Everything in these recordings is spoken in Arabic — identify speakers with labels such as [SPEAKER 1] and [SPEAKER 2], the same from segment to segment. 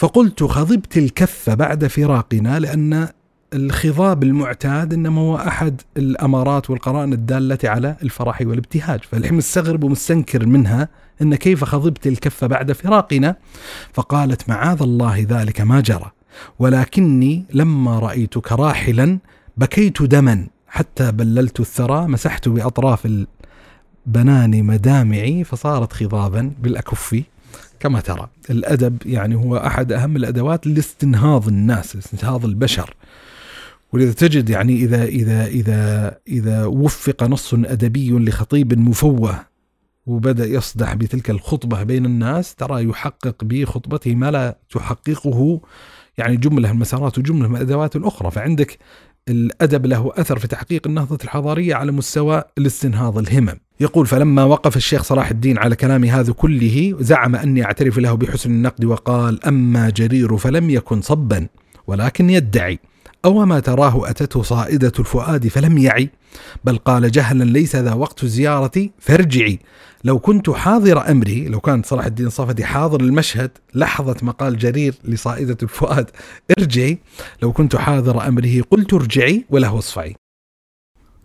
[SPEAKER 1] فقلت خضبت الكف بعد فراقنا لأن الخضاب المعتاد إنما هو أحد الأمارات والقرائن الدالة على الفرح والابتهاج، فالحين مستغرب ومستنكر منها إن كيف خضبت الكف بعد فراقنا؟ فقالت معاذ الله ذلك ما جرى، ولكني لما رأيتك راحلا بكيت دما. حتى بللت الثرى مسحت بأطراف البنان مدامعي فصارت خضابا بالأكف. كما ترى الأدب يعني هو أحد أهم الأدوات لاستنهاض الناس لاستنهاض البشر ولذا تجد يعني إذا إذا إذا إذا وفق نص أدبي لخطيب مفوه وبدأ يصدح بتلك الخطبة بين الناس ترى يحقق بخطبته ما لا تحققه يعني جملة المسارات وجمله من الادوات الاخرى فعندك الأدب له أثر في تحقيق النهضة الحضارية على مستوى الاستنهاض الهمم. يقول فلما وقف الشيخ صلاح الدين على كلام هذا كله زعم أني أعترف له بحسن النقد وقال أما جرير فلم يكن صبا ولكن يدعي أو ما تراه أتته صائدة الفؤاد فلم يعي بل قال جهلا ليس ذا وقت الزيارة فارجعي. لو كنت حاضر أمري لو كان صلاح الدين الصفدي حاضر المشهد لحظة مقال جرير لصائدة الفؤاد ارجعي. لو كنت حاضر أمره قلت ارجعي وله اصفعي.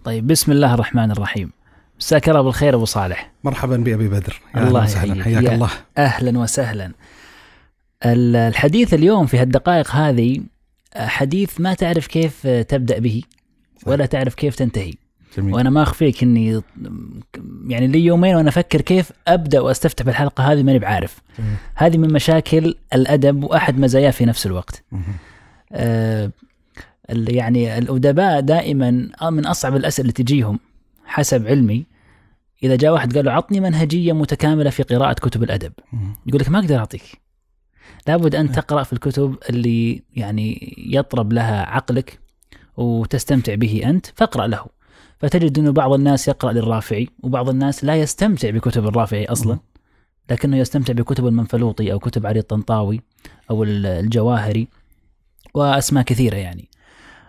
[SPEAKER 2] طيب بسم الله الرحمن الرحيم. مساك الله بالخير أبو صالح.
[SPEAKER 1] مرحبا بأبي بدر.
[SPEAKER 2] يا الله
[SPEAKER 1] وسهلا. حياك الله.
[SPEAKER 2] أهلا وسهلا. الحديث اليوم في هالدقائق هذه حديث ما تعرف كيف تبدأ به ولا تعرف كيف تنتهي. جميل. وأنا ما أخفيك إني يعني لي يومين وأنا أفكر كيف أبدأ وأستفتح بالحلقة هذه ماني بعارف. جميل. هذه من مشاكل الأدب وأحد مزاياه في نفس الوقت. آه يعني الأدباء دائما من أصعب الأسئلة اللي تجيهم. حسب علمي إذا جاء واحد قال له عطني منهجية متكاملة في قراءة كتب الأدب. يقول لك ما أقدر أعطيك. لابد أن تقرأ في الكتب اللي يعني يطرب لها عقلك وتستمتع به أنت فاقرأ له. فتجد إنه بعض الناس يقرأ للرافعي وبعض الناس لا يستمتع بكتب الرافعي أصلا. لكنه يستمتع بكتب المنفلوطي أو كتب علي الطنطاوي أو الجواهري وأسماء كثيرة يعني.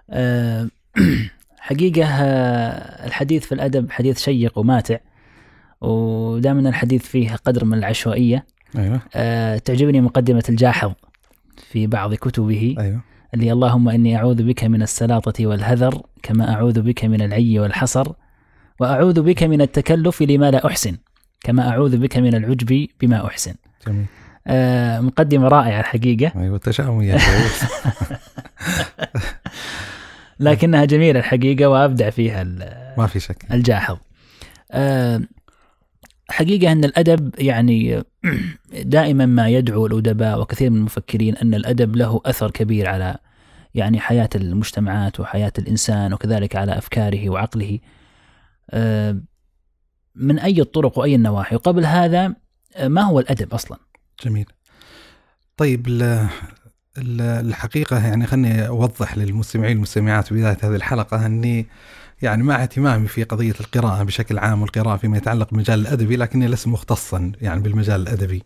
[SPEAKER 2] حقيقة آه، الحديث في الأدب حديث شيق وماتع ودائما الحديث فيه قدر من العشوائية
[SPEAKER 1] أيوة.
[SPEAKER 2] أه تعجبني مقدمة الجاحظ في بعض كتبه
[SPEAKER 1] أيوة.
[SPEAKER 2] اللي اللهم إني أعوذ بك من السلاطة والهذر كما أعوذ بك من العي والحصر وأعوذ بك من التكلف لما لا أحسن كما أعوذ بك من العجب بما أحسن
[SPEAKER 1] جميل.
[SPEAKER 2] آه مقدمة رائعة الحقيقة
[SPEAKER 1] أيوة تشاؤمية
[SPEAKER 2] لكنها جميلة الحقيقة وأبدع فيها
[SPEAKER 1] ما في شك.
[SPEAKER 2] الجاحظ. آه حقيقة أن الأدب يعني دائما ما يدعو الأدباء وكثير من المفكرين أن الأدب له أثر كبير على يعني حياة المجتمعات وحياة الإنسان وكذلك على أفكاره وعقله. آه، من أي الطرق وأي النواحي. وقبل هذا آه، ما هو الأدب أصلا؟
[SPEAKER 1] جميل. طيب الحقيقة يعني خلني أوضح للمستمعين والمستمعات بداية هذه الحلقة أني يعني مع اهتمامي في قضية القراءة بشكل عام والقراءة فيما يتعلق بالمجال الأدبي لكني لست مختصا يعني بالمجال الأدبي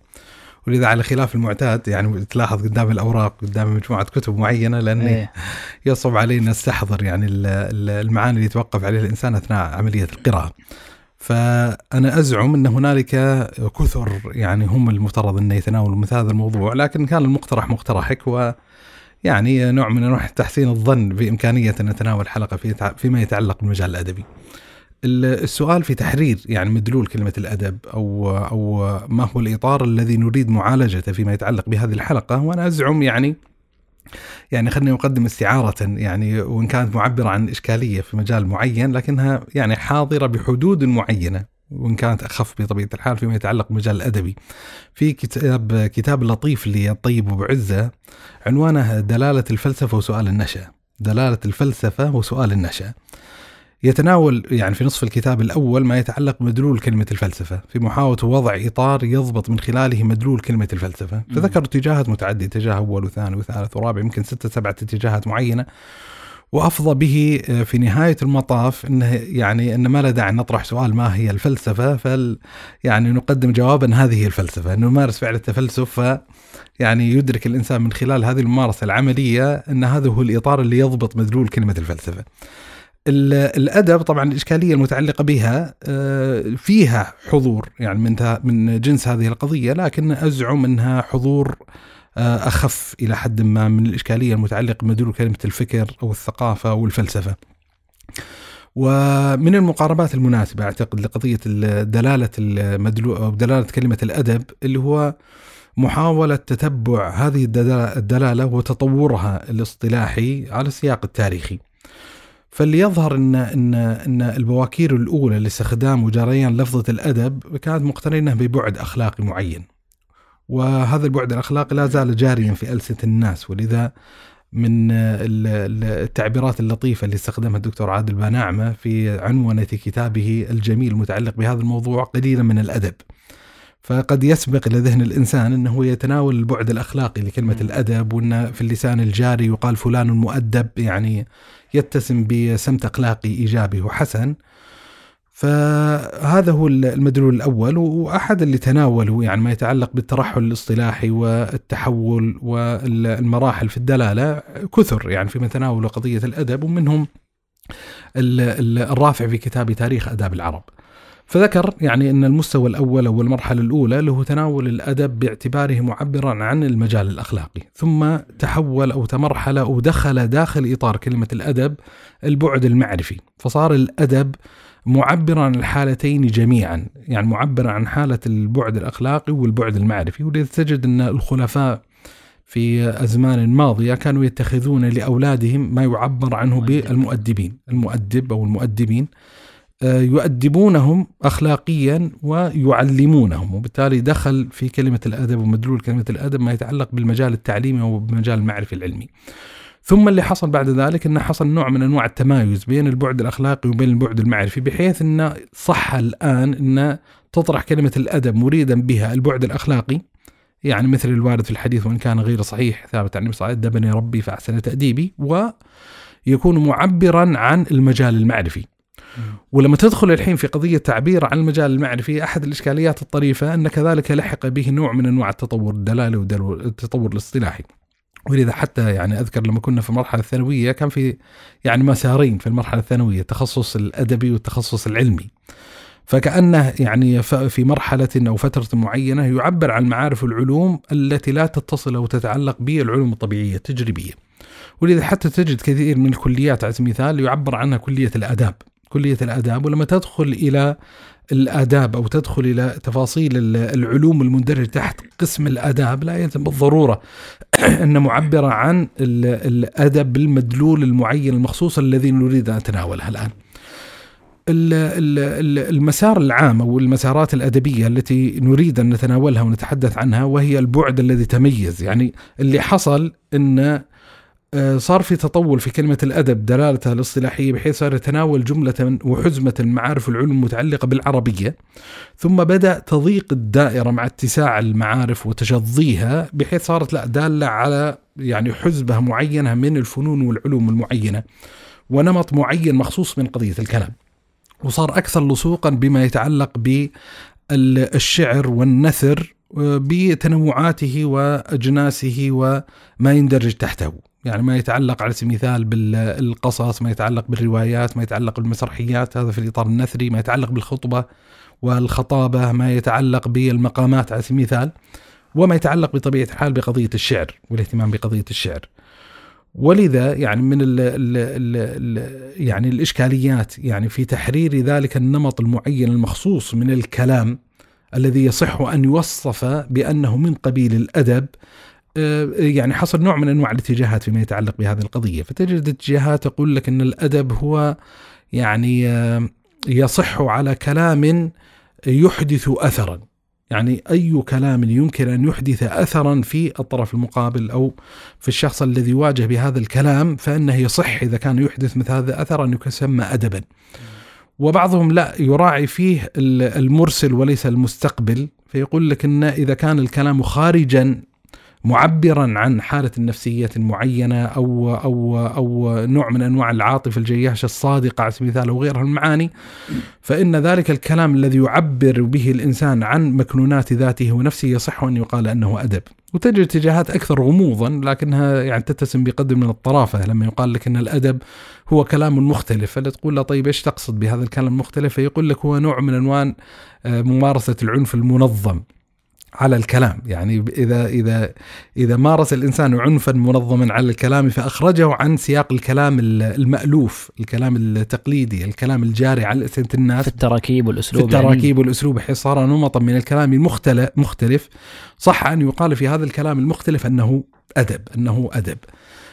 [SPEAKER 1] ولذا على خلاف المعتاد يعني تلاحظ قدام الأوراق قدام مجموعة كتب معينة لأني إيه. يصعب علي أن أستحضر يعني المعاني اللي يتوقف عليها الإنسان أثناء عملية القراءة فأنا أزعم أن هنالك كثر يعني هم المفترض أن يتناولوا مثل هذا الموضوع لكن كان المقترح مقترحك و يعني نوع من أنواع تحسين الظن بإمكانية أن نتناول حلقة في فيما يتعلق بالمجال الأدبي. السؤال في تحرير يعني مدلول كلمة الأدب أو أو ما هو الإطار الذي نريد معالجته فيما يتعلق بهذه الحلقة وأنا أزعم يعني يعني خليني أقدم استعارة يعني وإن كانت معبرة عن إشكالية في مجال معين لكنها يعني حاضرة بحدود معينة وإن كانت أخف بطبيعة الحال فيما يتعلق بالمجال الأدبي. في كتاب كتاب لطيف للطيب ابو عزه عنوانه دلالة الفلسفة وسؤال النشأ. دلالة الفلسفة وسؤال النشأ. يتناول يعني في نصف الكتاب الأول ما يتعلق بمدلول كلمة الفلسفة، في محاوله وضع إطار يضبط من خلاله مدلول كلمة الفلسفة، فذكر اتجاهات متعددة، اتجاه أول وثاني وثالث ورابع يمكن ستة سبعة اتجاهات معينة. وأفضى به آه، في نهاية المطاف إنه يعني إن ما لا داعي نطرح سؤال ما هي الفلسفة فل يعني نقدم جوابا هذه هي الفلسفة إنه نمارس فعل التفلسف ف يعني يدرك الإنسان من خلال هذه الممارسة العملية إن هذا هو الإطار اللي يضبط مدلول كلمة الفلسفة. الأدب طبعا الإشكالية المتعلقة بها آه، فيها حضور يعني من من جنس هذه القضية لكن أزعم أنها حضور أخف إلى حد ما من الإشكالية المتعلقة بمدلول كلمة الفكر أو الثقافة أو الفلسفة. ومن المقاربات المناسبة أعتقد لقضية دلالة المدلول أو دلالة كلمة الأدب اللي هو محاولة تتبع هذه الدلالة وتطورها الاصطلاحي على السياق التاريخي. فاللي ان ان إن البواكير الأولى لاستخدام وجريان لفظة الأدب كانت مقترنه ببعد أخلاقي معين. وهذا البعد الأخلاقي لا زال جاريا في ألسنة الناس ولذا من التعبيرات اللطيفة اللي استخدمها الدكتور عادل بناعمة في عنونه كتابه الجميل المتعلق بهذا الموضوع قليلا من الأدب. فقد يسبق إلى ذهن الإنسان أنه يتناول البعد الأخلاقي لكلمة م. الأدب وأن في اللسان الجاري يقال فلان مؤدب يعني يتسم بسمت أخلاقي إيجابي وحسن فهذا هو المدلول الأول وأحد اللي تناولوا يعني ما يتعلق بالترحل الاصطلاحي والتحول والمراحل في الدلالة كثر يعني فيما تناولوا قضية الأدب ومنهم الرافع في كتاب تاريخ آداب العرب فذكر يعني أن المستوى الأول أو المرحلة الأولى له تناول الأدب باعتباره معبرا عن المجال الأخلاقي ثم تحول أو تمرحل أو دخل داخل إطار كلمة الأدب البعد المعرفي فصار الأدب معبرا عن الحالتين جميعا يعني معبرا عن حالة البعد الأخلاقي والبعد المعرفي ولذا تجد أن الخلفاء في أزمان ماضية كانوا يتخذون لأولادهم ما يعبر عنه بالمؤدبين المؤدب أو المؤدبين. يؤدبونهم اخلاقيا ويعلمونهم وبالتالي دخل في كلمة الأدب ومدلول كلمة الأدب ما يتعلق بالمجال التعليمي وبمجال المعرفي العلمي. ثم اللي حصل بعد ذلك إنه حصل نوع من أنواع التمايز بين البعد الأخلاقي وبين البعد المعرفي بحيث انه صح الآن إن تطرح كلمة الأدب مريدا بها البعد الأخلاقي. يعني مثل الوارد في الحديث وإن كان غير صحيح ثابت عن النبي صلى الله عليه وسلم ادبني ربي فأحسن تأديبي. ويكون معبرا عن المجال المعرفي. ولما تدخل الحين في قضية تعبير عن المجال المعرفي أحد الإشكاليات الطريفة أن كذلك لحق به نوع من أنواع التطور الدلالي والتطور الاصطلاحي ولذا حتى يعني أذكر لما كنا في المرحلة الثانوية كان في يعني مسارين في المرحلة الثانوية التخصص الأدبي والتخصص العلمي. فكأنه يعني في مرحلة أو فترة معينة يعبر عن المعارف والعلوم التي لا تتصل أو تتعلق بالعلوم الطبيعية التجريبية. ولذا حتى تجد كثير من الكليات على سبيل المثال يعبر عنها كلية الآداب. كلية الآداب ولما تدخل إلى الآداب أو تدخل إلى تفاصيل العلوم المندرجة تحت قسم الآداب لا يلزم بالضرورة أن معبرة عن الأدب المدلول المعين المخصوص الذي نريد أن نتناولها الآن. المسار العام أو المسارات الأدبية التي نريد أن نتناولها ونتحدث عنها وهي البعد الذي تميز يعني اللي حصل إن صار في تطور في كلمة الأدب دلالتها الاصطلاحية بحيث صار يتناول جملة وحزمة المعارف والعلوم المتعلقة بالعربية. ثم بدأ تضيق الدائرة مع اتساع المعارف وتشظيها بحيث صارت لا دالة على يعني حزبة معينة من الفنون والعلوم المعينة ونمط معين مخصوص من قضية الكلام. وصار أكثر لصوقا بما يتعلق بالشعر والنثر آه، بتنوعاته وأجناسه وما يندرج تحته. يعني ما يتعلق على سبيل المثال بالقصص ما يتعلق بالروايات ما يتعلق بالمسرحيات هذا في الإطار النثري ما يتعلق بالخطبة والخطابة ما يتعلق بالمقامات على سبيل المثال وما يتعلق بطبيعة الحال بقضية الشعر والاهتمام بقضية الشعر. ولذا يعني من ال ال ال ال يعني الإشكاليات يعني في تحرير ذلك النمط المعين المخصوص من الكلام الذي يصح أن يوصف بأنه من قبيل الأدب يعني حصل نوع من أنواع الاتجاهات فيما يتعلق بهذه القضية، فتجد اتجاهات تقول لك أن الأدب هو يعني آه، يصح على كلام يحدث اثرا. يعني أي كلام يمكن أن يحدث اثرا في الطرف المقابل أو في الشخص الذي يواجه بهذا الكلام فإنه يصح إذا كان يحدث مثل هذا اثرا يسمى ادبا. وبعضهم لا يراعي فيه المرسل وليس المستقبل فيقول لك إن إذا كان الكلام خارجا معبرا عن حالة نفسية معينة أو أو أو نوع من أنواع العاطفة الجياشة الصادقة على سبيل المثال أو غيرها المعاني. فإن ذلك الكلام الذي يعبر به الإنسان عن مكنونات ذاته ونفسه يصح أن يقال أنه أدب. وتجد اتجاهات أكثر غموضا لكنها يعني تتسم بقدر من الطرافة. لما يقال لك أن الأدب هو كلام مختلف فلا تقول له طيب إيش تقصد بهذا الكلام المختلف؟ فيقول لك هو نوع من أنواع آه، ممارسة العنف المنظم. على الكلام. يعني إذا إذا إذا مارس الإنسان عنفا منظما على الكلام فأخرجه عن سياق الكلام المألوف، الكلام التقليدي، الكلام الجاري على السنة الناس
[SPEAKER 2] في التراكيب والأسلوب
[SPEAKER 1] في التراكيب يعني والأسلوب بحيث صار نمطا من الكلام المختلف مختلف. صح أن يقال في هذا الكلام المختلف أنه أدب، أنه أدب.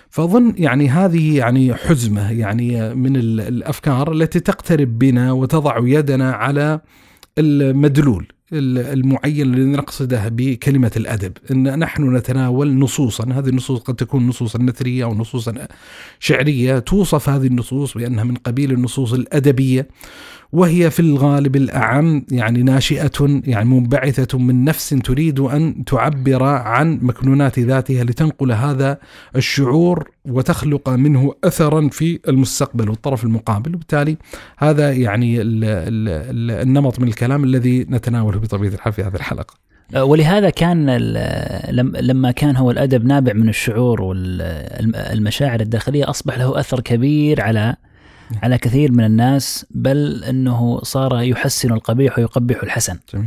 [SPEAKER 1] فاظن يعني هذه يعني حزمة يعني من الأفكار التي تقترب بنا وتضع يدنا على المدلول. المعين الذي نقصده بكلمة الأدب أن نحن نتناول نصوصا هذه النصوص قد تكون نصوصا نثرية أو نصوصا شعرية توصف هذه النصوص بأنها من قبيل النصوص الأدبية. وهي في الغالب الأعم يعني ناشئة يعني منبعثة من نفس تريد أن تعبر عن مكنونات ذاتها لتنقل هذا الشعور وتخلق منه أثرا في المستقبل والطرف المقابل. وبالتالي هذا يعني ال ال النمط من الكلام الذي نتناوله بطبيعة الحال في هذه الحلقة.
[SPEAKER 2] أه، ولهذا كان لما كان هو الأدب نابع من الشعور والمشاعر الداخلية أصبح له أثر كبير على على كثير من الناس بل إنه صار يحسن القبيح ويقبح الحسن. جميل.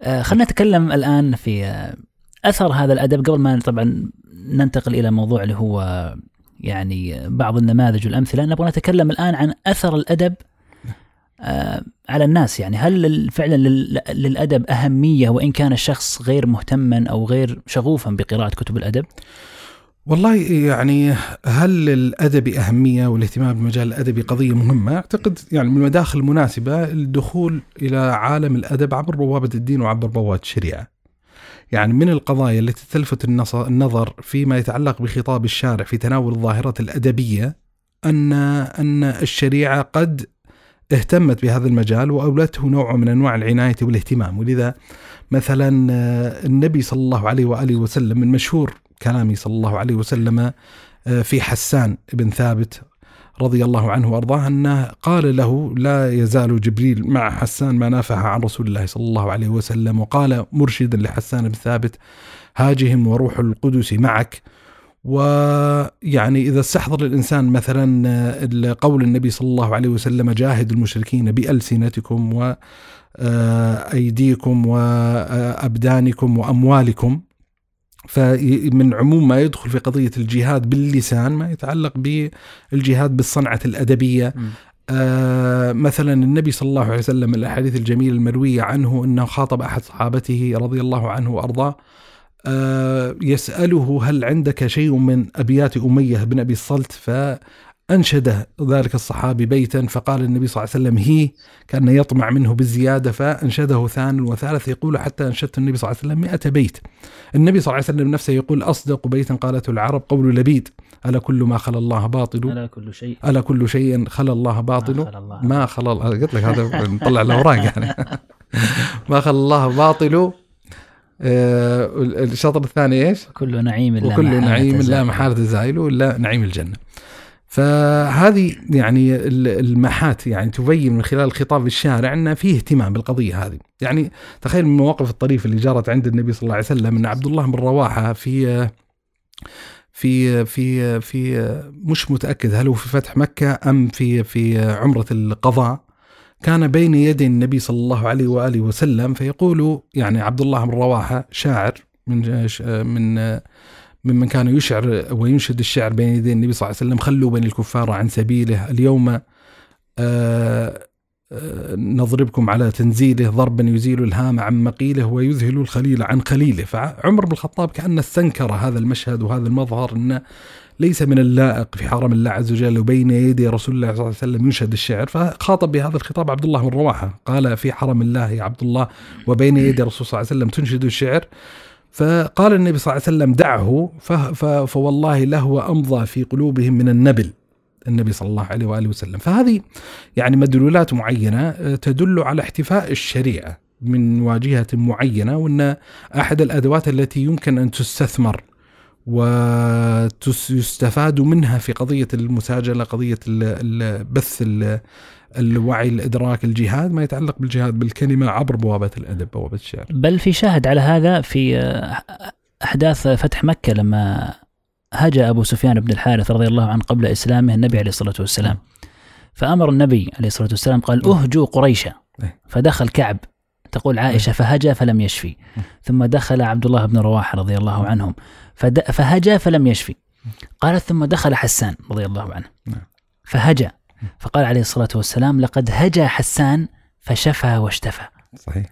[SPEAKER 2] آه خلينا نتكلم الآن في آه أثر هذا الأدب قبل ما طبعا ننتقل إلى موضوع اللي هو يعني بعض النماذج والأمثلة نبغى نتكلم الآن عن أثر الأدب آه على الناس يعني هل فعلا للأدب أهمية وإن كان الشخص غير مهتما أو غير شغوفا بقراءة كتب الأدب؟
[SPEAKER 1] والله يعني هل للادب أهمية والاهتمام بالمجال الادبي قضية مهمة؟ أعتقد يعني من المداخل المناسبة الدخول إلى عالم الأدب عبر بوابة الدين وعبر بوابة الشريعة. يعني من القضايا التي تلفت النظر فيما يتعلق بخطاب الشارع في تناول الظاهرات الأدبية ان أن الشريعة قد اهتمت بهذا المجال وأولته نوع من أنواع العناية والاهتمام ولذا مثلا النبي صلى الله عليه وآله وسلم من مشهور كلامه صلى الله عليه وسلم آه، في حسان بن ثابت رضي الله عنه وأرضاه أنه قال له لا يزال جبريل مع حسان ما نافح عن رسول الله صلى الله عليه وسلم. وقال مرشدا لحسان بن ثابت هاجهم وروح القدس معك. ويعني إذا استحضر الإنسان مثلا آه، قول النبي صلى الله عليه وسلم جاهد المشركين بألسنتكم وأيديكم آه، وأبدانكم وأموالكم. فمن عموم ما يدخل في قضية الجهاد باللسان ما يتعلق بالجهاد بالصنعة الأدبية. آه مثلا النبي صلى الله عليه وسلم الأحاديث الجميلة المروية عنه أنه خاطب أحد صحابته رضي الله عنه وأرضاه آه يسأله هل عندك شيء من أبيات أمية بن أبي الصلت؟ ف أنشد ذلك الصحابي بيتا فقال النبي صلى الله عليه وسلم هي كان يطمع منه بالزيادة فأنشده ثان وثالث يقول حتى أنشدت النبي صلى الله عليه وسلم مئة بيت. النبي صلى الله عليه وسلم نفسه يقول أصدق بيتا قالته العرب قول لبيد ألا كل ما خلا الله باطل؟
[SPEAKER 2] ألا كل شيء.
[SPEAKER 1] ألا كل شيء خلا الله باطل؟ ما خلا الله. قلت لك هذا نطلع الأوراق يعني. ما خلا الله باطل؟ آه الشطر الثاني إيش؟
[SPEAKER 2] كل نعيم
[SPEAKER 1] لا وكل نعيم لا محالة زائل ولا نعيم الجنة. فهذه يعني المحات يعني تبين من خلال خطاب الشارع ان فيه اهتمام بالقضية هذه، يعني تخيل من المواقف الطريفة اللي جرت عند النبي صلى الله عليه وسلم إن عبد الله بن رواحة في في في في مش متأكد هل هو في فتح مكة أم في في عمرة القضاء. كان بين يدي النبي صلى الله عليه وآله وسلم فيقول يعني عبد الله بن رواحة شاعر من من ممن كان يشعر وينشد الشعر بين يدي النبي صلى الله عليه وسلم خلوا بني الكفار عن سبيله. اليوم آه، آآ نضربكم على تنزيله ضربا يزيل الهام عن مقيله ويذهل الخليل عن خليله. فعمر بن الخطاب كأنه استنكر هذا المشهد وهذا المظهر أنه ليس من اللائق في حرم الله عز وجل وبين يدي رسول الله صلى الله عليه وسلم ينشد الشعر. فخاطب بهذا الخطاب عبد الله بن رواحة قال في حرم الله يا عبد الله وبين يدي الرسول صلى الله عليه وسلم تنشد الشعر. فقال النبي صلى الله عليه وسلم دعه فوالله لهو أمضى في قلوبهم من النبل النبي صلى الله عليه وآله وسلم. فهذه يعني مدلولات معينة آه، تدل على احتفاء الشريعة من واجهة معينة وأن أحد الأدوات التي يمكن أن تستثمر ويستفاد منها في قضية المساجلة قضية البث الوعي الإدراك الجهاد ما يتعلق بالجهاد بالكلمة عبر بوابة الأدب بوابة الشعر.
[SPEAKER 2] بل في شاهد على هذا في آه، أحداث فتح مكة لما هجا أبو سفيان بن الحارث رضي الله عنه قبل إسلامه النبي عليه الصلاة والسلام. فأمر النبي عليه الصلاة والسلام قال اهجوا قريشا. إيه. فدخل كعب تقول عائشة فهجى فلم يشفي. ثم دخل عبد الله بن رواحة رضي الله عنهم. فهجى فلم يشفي. قالت ثم دخل حسان رضي الله عنه. نعم. فقال عليه الصلاة والسلام لقد هجى حسان فشفى واشتفى
[SPEAKER 1] صحيح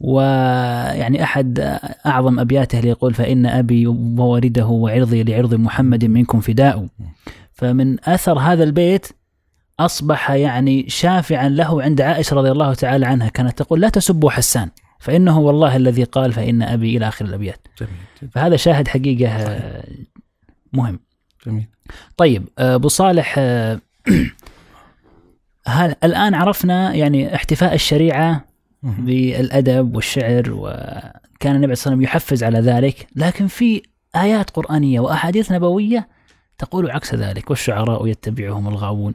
[SPEAKER 2] ويعني أحد أعظم أبياته يقول فإن أبي وورده وعرضي لعرض محمد منكم فداء فمن أثر هذا البيت أصبح يعني شافعا له عند عائشة رضي الله تعالى عنها كانت تقول لا تسبوا حسان فإنه والله الذي قال فإن أبي إلى آخر الأبيات جميل. جميل. فهذا شاهد حقيقة صحيح. مهم
[SPEAKER 1] جميل
[SPEAKER 2] طيب أبو صالح هل الآن عرفنا يعني احتفاء الشريعة بالأدب والشعر وكان النبي صلى الله عليه وسلم يحفز على ذلك لكن في آيات قرآنية وأحاديث نبوية تقول عكس ذلك والشعراء يتبعهم الغاوون.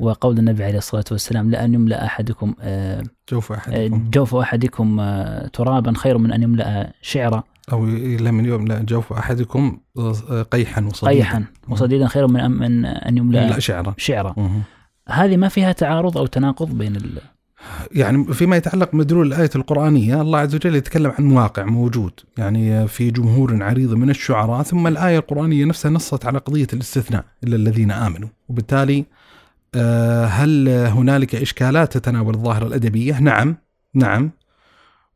[SPEAKER 2] وقول النبي عليه الصلاة والسلام لأن يملأ أحدكم
[SPEAKER 1] آه، جوف أحدكم.
[SPEAKER 2] جوف أحدكم آه، ترابا خير من أن يملأ شعرا.
[SPEAKER 1] أو لم يملأ جوف أحدكم آه، قيحا وصديدا.
[SPEAKER 2] قيحا وصديدا خير من أن يملأ
[SPEAKER 1] شعرا.
[SPEAKER 2] شعرا. هذه ما فيها تعارض أو تناقض بين ال
[SPEAKER 1] يعني فيما يتعلق بمدلول الآية القرآنية الله عز وجل يتكلم عن واقع موجود. يعني في جمهور عريض من الشعراء ثم الآية القرآنية نفسها نصت على قضية الاستثناء إلا الذين آمنوا. وبالتالي آه، هل هنالك إشكالات تتناول الظاهرة الأدبية؟ نعم نعم.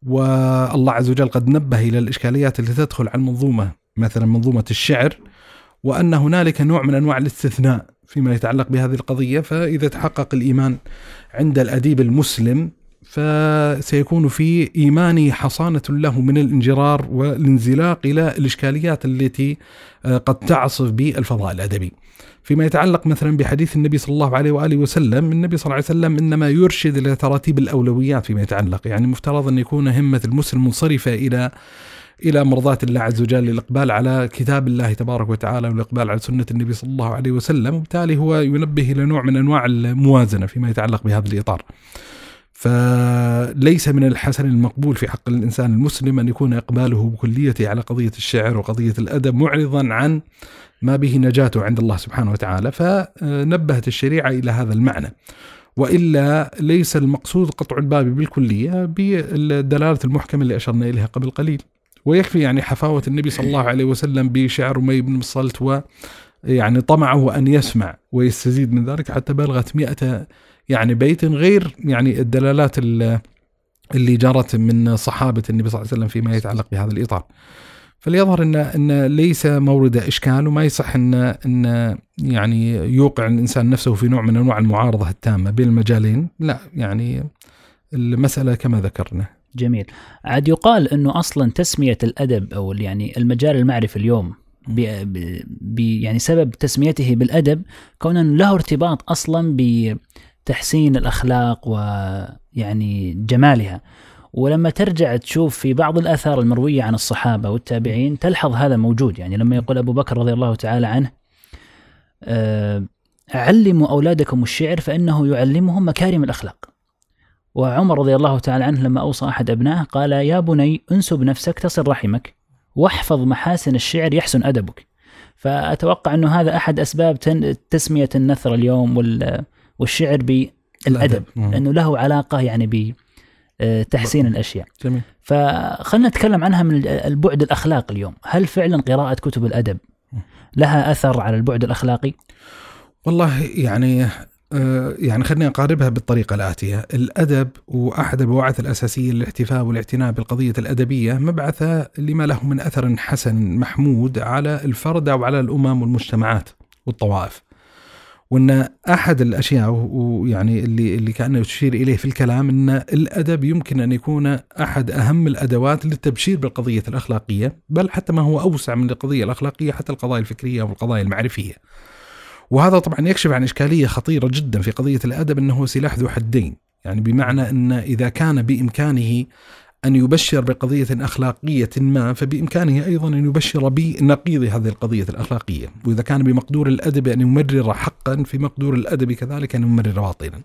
[SPEAKER 1] والله عز وجل قد نبه إلى الإشكاليات التي تدخل على المنظومة مثلا منظومة الشعر وأن هنالك نوع من أنواع الاستثناء. فيما يتعلق بهذه القضية فإذا تحقق الإيمان عند الأديب المسلم فسيكون في إيمانه حصانة له من الانجرار والانزلاق إلى الإشكاليات التي آه، قد تعصف بالفضاء الأدبي. فيما يتعلق مثلا بحديث النبي صلى الله عليه وآله وسلم، النبي صلى الله عليه وسلم إنما يرشد إلى تراتيب الأولويات فيما يتعلق، يعني مفترض أن يكون همة المسلم منصرفة إلى إلى مرضاة الله عز وجل، الاقبال على كتاب الله تبارك وتعالى والاقبال على سنة النبي صلى الله عليه وسلم، وبالتالي هو ينبه إلى نوع من أنواع الموازنة فيما يتعلق بهذا الإطار. فليس من الحسن المقبول في حق الإنسان المسلم أن يكون إقباله بكليته على قضية الشعر وقضية الأدب معرضا عن ما به نجاته عند الله سبحانه وتعالى. فنبهت الشريعة إلى هذا المعنى. وإلا ليس المقصود قطع الباب بالكلية بالدلالة المحكمة اللي أشرنا إليها قبل قليل. ويكفي يعني حفاوة النبي صلى الله عليه وسلم بشعر أمي بن الصلت و يعني طمعه أن يسمع ويستزيد من ذلك حتى بلغت مئة يعني بيت غير يعني الدلالات اللي جرت من صحابة النبي صلى الله عليه وسلم فيما يتعلق بهذا الإطار فليظهر ان إن ليس مورد إشكال وما يصح ان إن يعني يوقع الإنسان نفسه في نوع من أنواع المعارضة التامة بين المجالين، لا يعني المسألة كما ذكرنا.
[SPEAKER 2] جميل. عاد يقال إنه أصلا تسمية الأدب أو يعني المجال المعرفي اليوم ب يعني سبب تسميته بالأدب كون له ارتباط أصلا بتحسين الأخلاق ويعني جمالها. ولما ترجع تشوف في بعض الآثار المروية عن الصحابة والتابعين تلحظ هذا موجود يعني لما يقول أبو بكر رضي الله تعالى عنه آه، علموا أولادكم الشعر فإنه يعلمهم مكارم الأخلاق وعمر رضي الله تعالى عنه لما أوصى أحد أبنائه قال يا بني انسب نفسك تصل رحمك واحفظ محاسن الشعر يحسن أدبك. فأتوقع أنه هذا أحد أسباب تسمية النثر اليوم والشعر بالأدب لأنه له علاقة يعني ب آه، تحسين الأشياء.
[SPEAKER 1] جميل.
[SPEAKER 2] فخلنا نتكلم عنها من البعد الاخلاقي اليوم. هل فعلا قراءة كتب الأدب لها أثر على البعد الأخلاقي؟
[SPEAKER 1] والله يعني يعني خليني أقاربها بالطريقة الآتية، الأدب وأحد البواعث الأساسية للاحتفاء والاعتناء بالقضية الأدبية مبعثة لما له من أثر حسن محمود على الفرد أو على الأمم والمجتمعات والطوائف. وأن أحد الأشياء ويعني اللي اللي كأنه تشير إليه في الكلام أن الأدب يمكن أن يكون أحد أهم الأدوات للتبشير بالقضية الأخلاقية بل حتى ما هو أوسع من القضية الأخلاقية حتى القضايا الفكرية والقضايا المعرفية. وهذا طبعا يكشف عن إشكالية خطيرة جدا في قضية الأدب إنه هو سلاح ذو حدين، يعني بمعنى إن إذا كان بإمكانه أن يبشر بقضية أخلاقية ما فبإمكانه أيضا أن يبشر بنقيض هذه القضية الأخلاقية. وإذا كان بمقدور الأدب أن يمرر حقا في مقدور الأدب كذلك أن يمرر باطلا.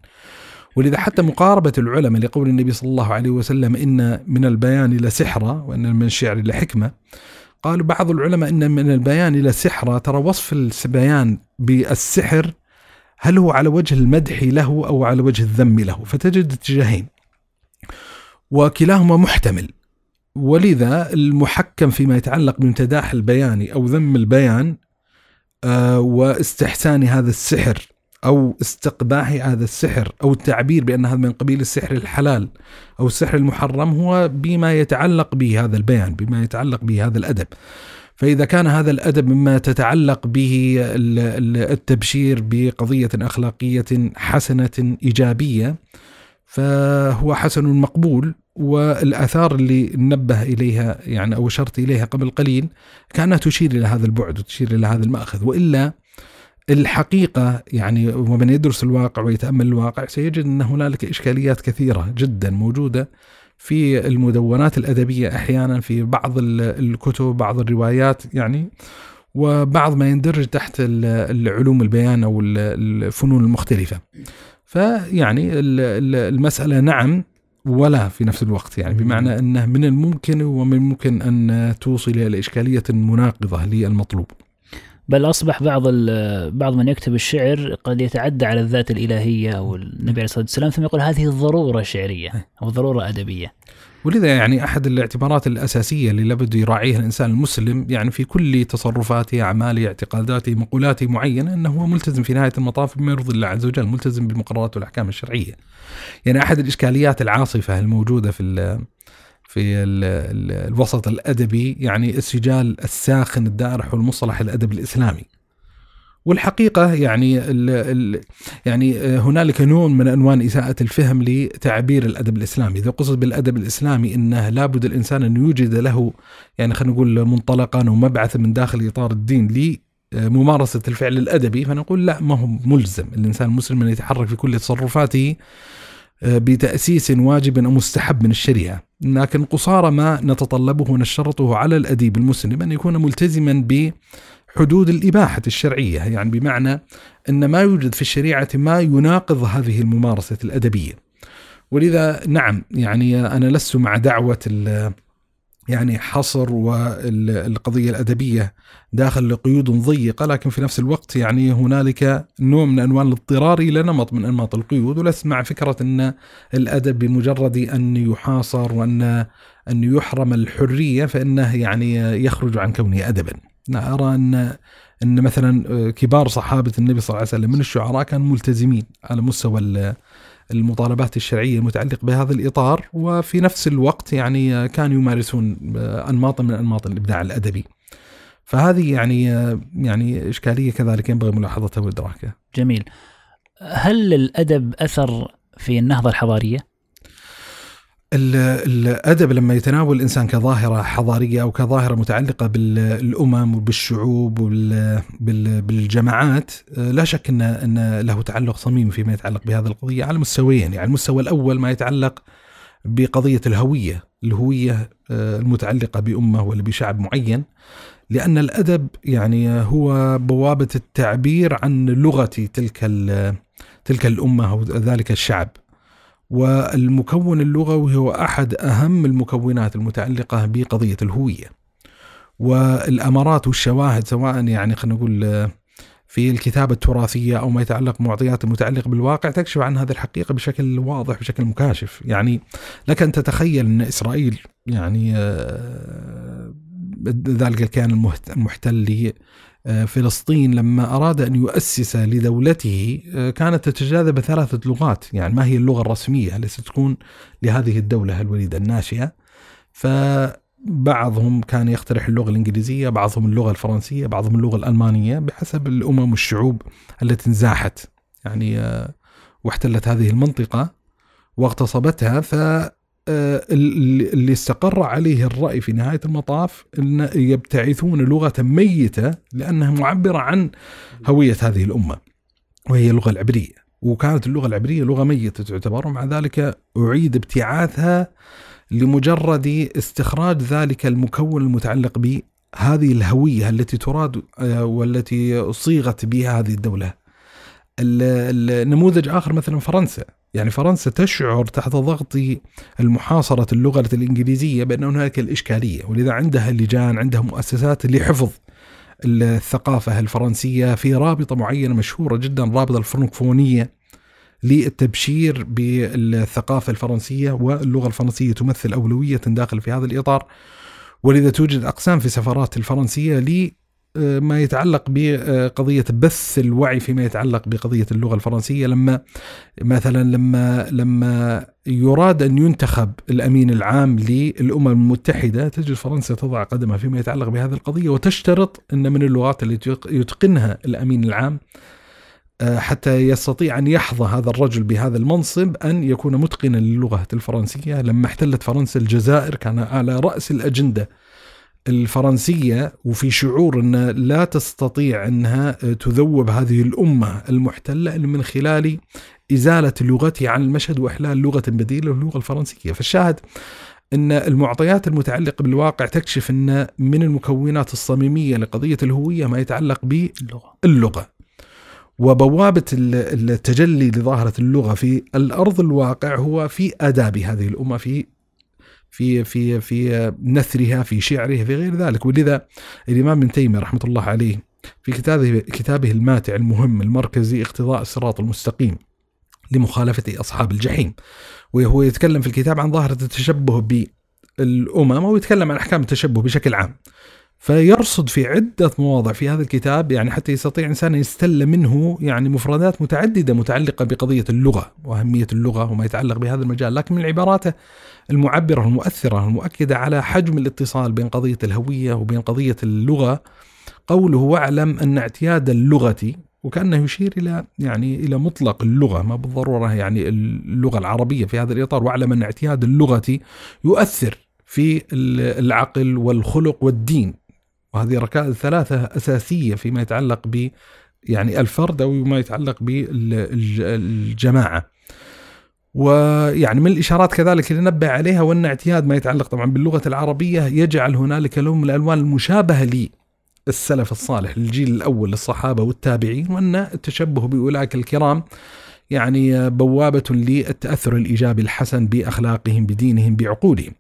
[SPEAKER 1] ولذا حتى مقاربة العلماء لقول النبي صلى الله عليه وسلم إن من البيان لسحرة وإن من الشعر لحكمة قالوا بعض العلماء إن من البيان لسحرة ترى وصف البيان بالسحر هل هو على وجه المدح له أو على وجه الذم له؟ فتجد اتجاهين. وكلاهما محتمل. ولذا المحكم فيما يتعلق بامتداح البيان أو ذم البيان آه، واستحسان هذا السحر أو استقباح هذا السحر أو التعبير بأن هذا من قبيل السحر الحلال أو السحر المحرم هو بما يتعلق به هذا البيان بما يتعلق به هذا الأدب. فإذا كان هذا الأدب مما تتعلق به التبشير بقضية أخلاقية حسنة إيجابية فهو حسن مقبول. والآثار اللي نبه إليها يعني أو أشرت إليها قبل قليل كانها تشير إلى هذا البعد وتشير إلى هذا المأخذ. وإلا الحقيقة يعني ومن يدرس الواقع ويتأمل الواقع سيجد أن هنالك إشكاليات كثيرة جدا موجودة في المدونات الأدبية أحيانا في بعض الكتب بعض الروايات يعني وبعض ما يندرج تحت العلوم البيان أو الفنون المختلفة. فيعني المسألة نعم ولا في نفس الوقت يعني بمعنى أنه من الممكن ومن الممكن أن توصل إلى إشكالية مناقضة للمطلوب.
[SPEAKER 2] بل أصبح بعض بعض من يكتب الشعر قد يتعدى على الذات الإلهية أو النبي عليه الصلاة والسلام ثم يقول هذه ضروره شعرية أو ضرورة أدبية.
[SPEAKER 1] ولذا يعني أحد الاعتبارات الأساسية اللي لابد يراعيها الإنسان المسلم يعني في كل تصرفاته، أعماله، اعتقاداته، مقولاته معينة أنه هو ملتزم في نهاية المطاف بما يرضي الله عز وجل، ملتزم بالمقررات والأحكام الشرعية. يعني أحد الإشكاليات العاصفة الموجودة في في ال ال الوسط الأدبي يعني السجال الساخن الدائر حول مصطلح الأدب الإسلامي. والحقيقة يعني ال ال يعني هنالك نوع من أنواع إساءة الفهم لتعبير الأدب الإسلامي، إذا قصد بالأدب الإسلامي إنه لابد الإنسان أن يوجد له يعني خلينا نقول منطلقا ومبعثا من داخل إطار الدين لممارسة الفعل الأدبي فنقول لا ما هو ملزم الإنسان المسلم أن يتحرك في كل تصرفاته بتأسيس واجب أو مستحب من الشريعة. لكن قصارى ما نتطلبه ونشرطه على الأديب المسلم أن يكون ملتزما بحدود الإباحة الشرعية يعني بمعنى أن ما يوجد في الشريعة ما يناقض هذه الممارسة الأدبية. ولذا نعم يعني أنا لست مع دعوة يعني حصر والقضية الأدبية داخل قيود ضيقة لكن في نفس الوقت يعني هنالك نوع من أنواع الاضطرار إلى نمط من أنماط القيود ولست مع فكرة أن الأدب بمجرد أن يحاصر وأن أن يحرم الحرية فإنه يعني يخرج عن كونه أدبا. أنا أرى أن أن مثلا كبار صحابة النبي صلى الله عليه وسلم من الشعراء كانوا ملتزمين على مستوى المطالبات الشرعية المتعلقة بهذا الإطار وفي نفس الوقت يعني كانوا يمارسون انماطا من أنماط الإبداع الأدبي. فهذه يعني يعني إشكالية كذلك ينبغي ملاحظتها وإدراكها.
[SPEAKER 2] جميل. هل الأدب أثر في النهضة الحضارية؟
[SPEAKER 1] الأدب لما يتناول الإنسان كظاهرة حضارية أو كظاهرة متعلقة بالأمم وبالشعوب وبالجماعات لا شك ان إن له تعلق صميم فيما يتعلق بهذه القضية على مستويين. يعني المستوى الأول ما يتعلق بقضية الهوية الهوية آه، المتعلقة بأمة ولا بشعب معين لأن الأدب يعني هو بوابة التعبير عن لغة تلك تلك الأمة أو ذلك الشعب. والمكون اللغوي هو أحد أهم المكونات المتعلقة بقضية الهوية. والأمارات والشواهد سواء يعني خلينا نقول في الكتابة التراثية أو ما يتعلق معطيات المتعلقة بالواقع تكشف عن هذه الحقيقة بشكل واضح بشكل مكاشف يعني لك أن تتخيل أن إسرائيل يعني آه، ذلك الكيان المحتل آه، فلسطين لما أراد أن يؤسس لدولته آه، كانت تتجاذب ثلاثة لغات. يعني ما هي اللغة الرسمية التي ستكون لهذه الدولة الوليدة الناشئة؟ فبعضهم كان يقترح اللغة الإنجليزية بعضهم اللغة الفرنسية بعضهم اللغة الألمانية بحسب الأمم والشعوب التي انزاحت. يعني آه، واحتلت هذه المنطقة واغتصبتها ف آه، اللي استقر عليه الرأي في نهاية المطاف أن يبتعثون لغة ميتة لأنها معبرة عن هوية هذه الأمة وهي اللغة العبرية. وكانت اللغة العبرية لغة ميتة تعتبر ومع ذلك أعيد ابتعاثها لمجرد استخراج ذلك المكون المتعلق بهذه الهوية التي تراد آه، والتي صيغت بها هذه الدولة. النموذج آخر مثلا فرنسا. يعني فرنسا تشعر تحت ضغط المحاصرة اللغة الإنجليزية بأن هناك الإشكالية ولذا عندها لجان عندها مؤسسات لحفظ الثقافة الفرنسية في رابطة معينة مشهورة جدا رابطة الفرنكفونية للتبشير بالثقافة الفرنسية واللغة الفرنسية تمثل أولوية داخل في هذا الإطار ولذا توجد أقسام في سفارات الفرنسية ما يتعلق بقضية بث الوعي فيما يتعلق بقضية اللغة الفرنسية لما مثلا لما لما يراد أن ينتخب الأمين العام للأمم المتحدة تجد فرنسا تضع قدمها فيما يتعلق بهذه القضية وتشترط أن من اللغات التي يتقنها الأمين العام آه، حتى يستطيع أن يحظى هذا الرجل بهذا المنصب أن يكون متقنا للغة الفرنسية. لما احتلت فرنسا الجزائر كان على رأس الأجندة الفرنسية وفي شعور أن لا تستطيع أنها تذوب هذه الأمة المحتلة من خلال إزالة لغتها عن المشهد وإحلال لغة بديلة اللغة الفرنسية. فالشاهد أن المعطيات المتعلقة بالواقع تكشف أن من المكونات الصميمية لقضية الهوية ما يتعلق باللغة اللغة وبوابة التجلي لظاهرة اللغة في الأرض الواقع هو في آداب هذه الأمة في في في في نثرها في شعرها في غير ذلك. ولذا الإمام ابن تيمية رحمة الله عليه في كتابه كتابه الماتع المهم المركزي اقتضاء الصراط المستقيم لمخالفة أصحاب الجحيم. وهو يتكلم في الكتاب عن ظاهرة التشبه بالأمم ويتكلم عن أحكام التشبه بشكل عام. فيرصد في عدة مواضع في هذا الكتاب يعني حتى يستطيع إنسان يستل منه يعني مفردات متعددة متعلقة بقضية اللغة وأهمية اللغة وما يتعلق بهذا المجال. لكن من عباراته المعبرة المؤثرة المؤكدة على حجم الاتصال بين قضية الهوية وبين قضية اللغة. قوله واعلم أن اعتياد اللغة وكأنه يشير إلى يعني إلى مطلق اللغة ما بالضرورة يعني اللغة العربية في هذا الإطار. واعلم أن اعتياد اللغة يؤثر في العقل والخلق والدين. وهذه ركائز ثلاثة أساسية فيما يتعلق ب يعني الفرد أو ما يتعلق بالجماعة ويعني من الإشارات كذلك اللي نبه عليها وأن اعتياد ما يتعلق طبعا باللغة العربية يجعل هنالك لون من الألوان المشابهة للسلف الصالح للجيل الأول للصحابة والتابعين وأن التشبه بأولئك الكرام يعني بوابة للتأثر الإيجابي الحسن بأخلاقهم بدينهم بعقولهم.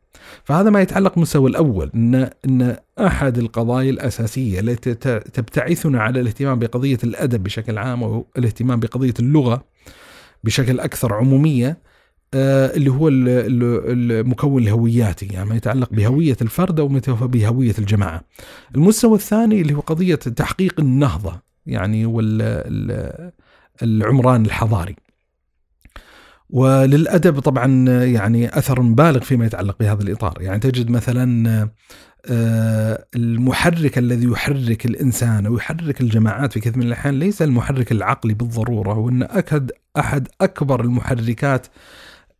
[SPEAKER 1] فهذا ما يتعلق بالمستوى الأول أن, أن أحد القضايا الأساسية التي تبتعثنا على الاهتمام بقضية الأدب بشكل عام والاهتمام بقضية اللغة بشكل أكثر عمومية آه، اللي هو المكون الهوياتي يعني ما يتعلق بهوية الفرد أو بهوية الجماعة. المستوى الثاني اللي هو قضية تحقيق النهضة يعني والعمران الحضاري. وللأدب طبعا يعني أثر بالغ فيما يتعلق بهذا الإطار، يعني تجد مثلا آه، المحرك الذي يحرك الإنسان أو يحرك الجماعات في كثير من الأحيان ليس المحرك العقلي بالضرورة وإن أكد أحد أكبر المحركات آه،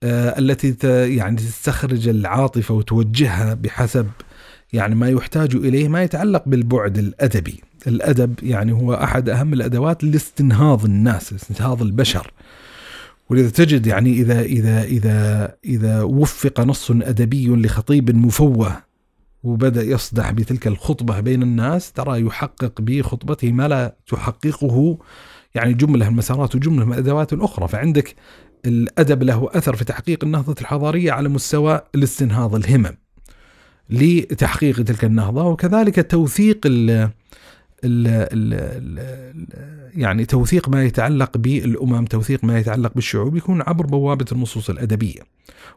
[SPEAKER 1] التي يعني تستخرج العاطفة وتوجهها بحسب يعني ما يحتاج إليه ما يتعلق بالبعد الأدبي، الأدب يعني هو أحد أهم الأدوات لاستنهاض الناس، استنهاض البشر. ولذا تجد يعني إذا إذا إذا إذا وفق نص أدبي لخطيب مفوه وبدأ يصدح بتلك الخطبة بين الناس ترى يحقق بخطبته ما لا تحققه يعني جملة المسارات وجمله من الادوات الاخرى فعندك الأدب له أثر في تحقيق النهضة الحضارية على مستوى الاستنهاض الهمم لتحقيق تلك النهضة وكذلك توثيق ال ال ال يعني توثيق ما يتعلق بالأمم، توثيق ما يتعلق بالشعوب يكون عبر بوابة النصوص الأدبية.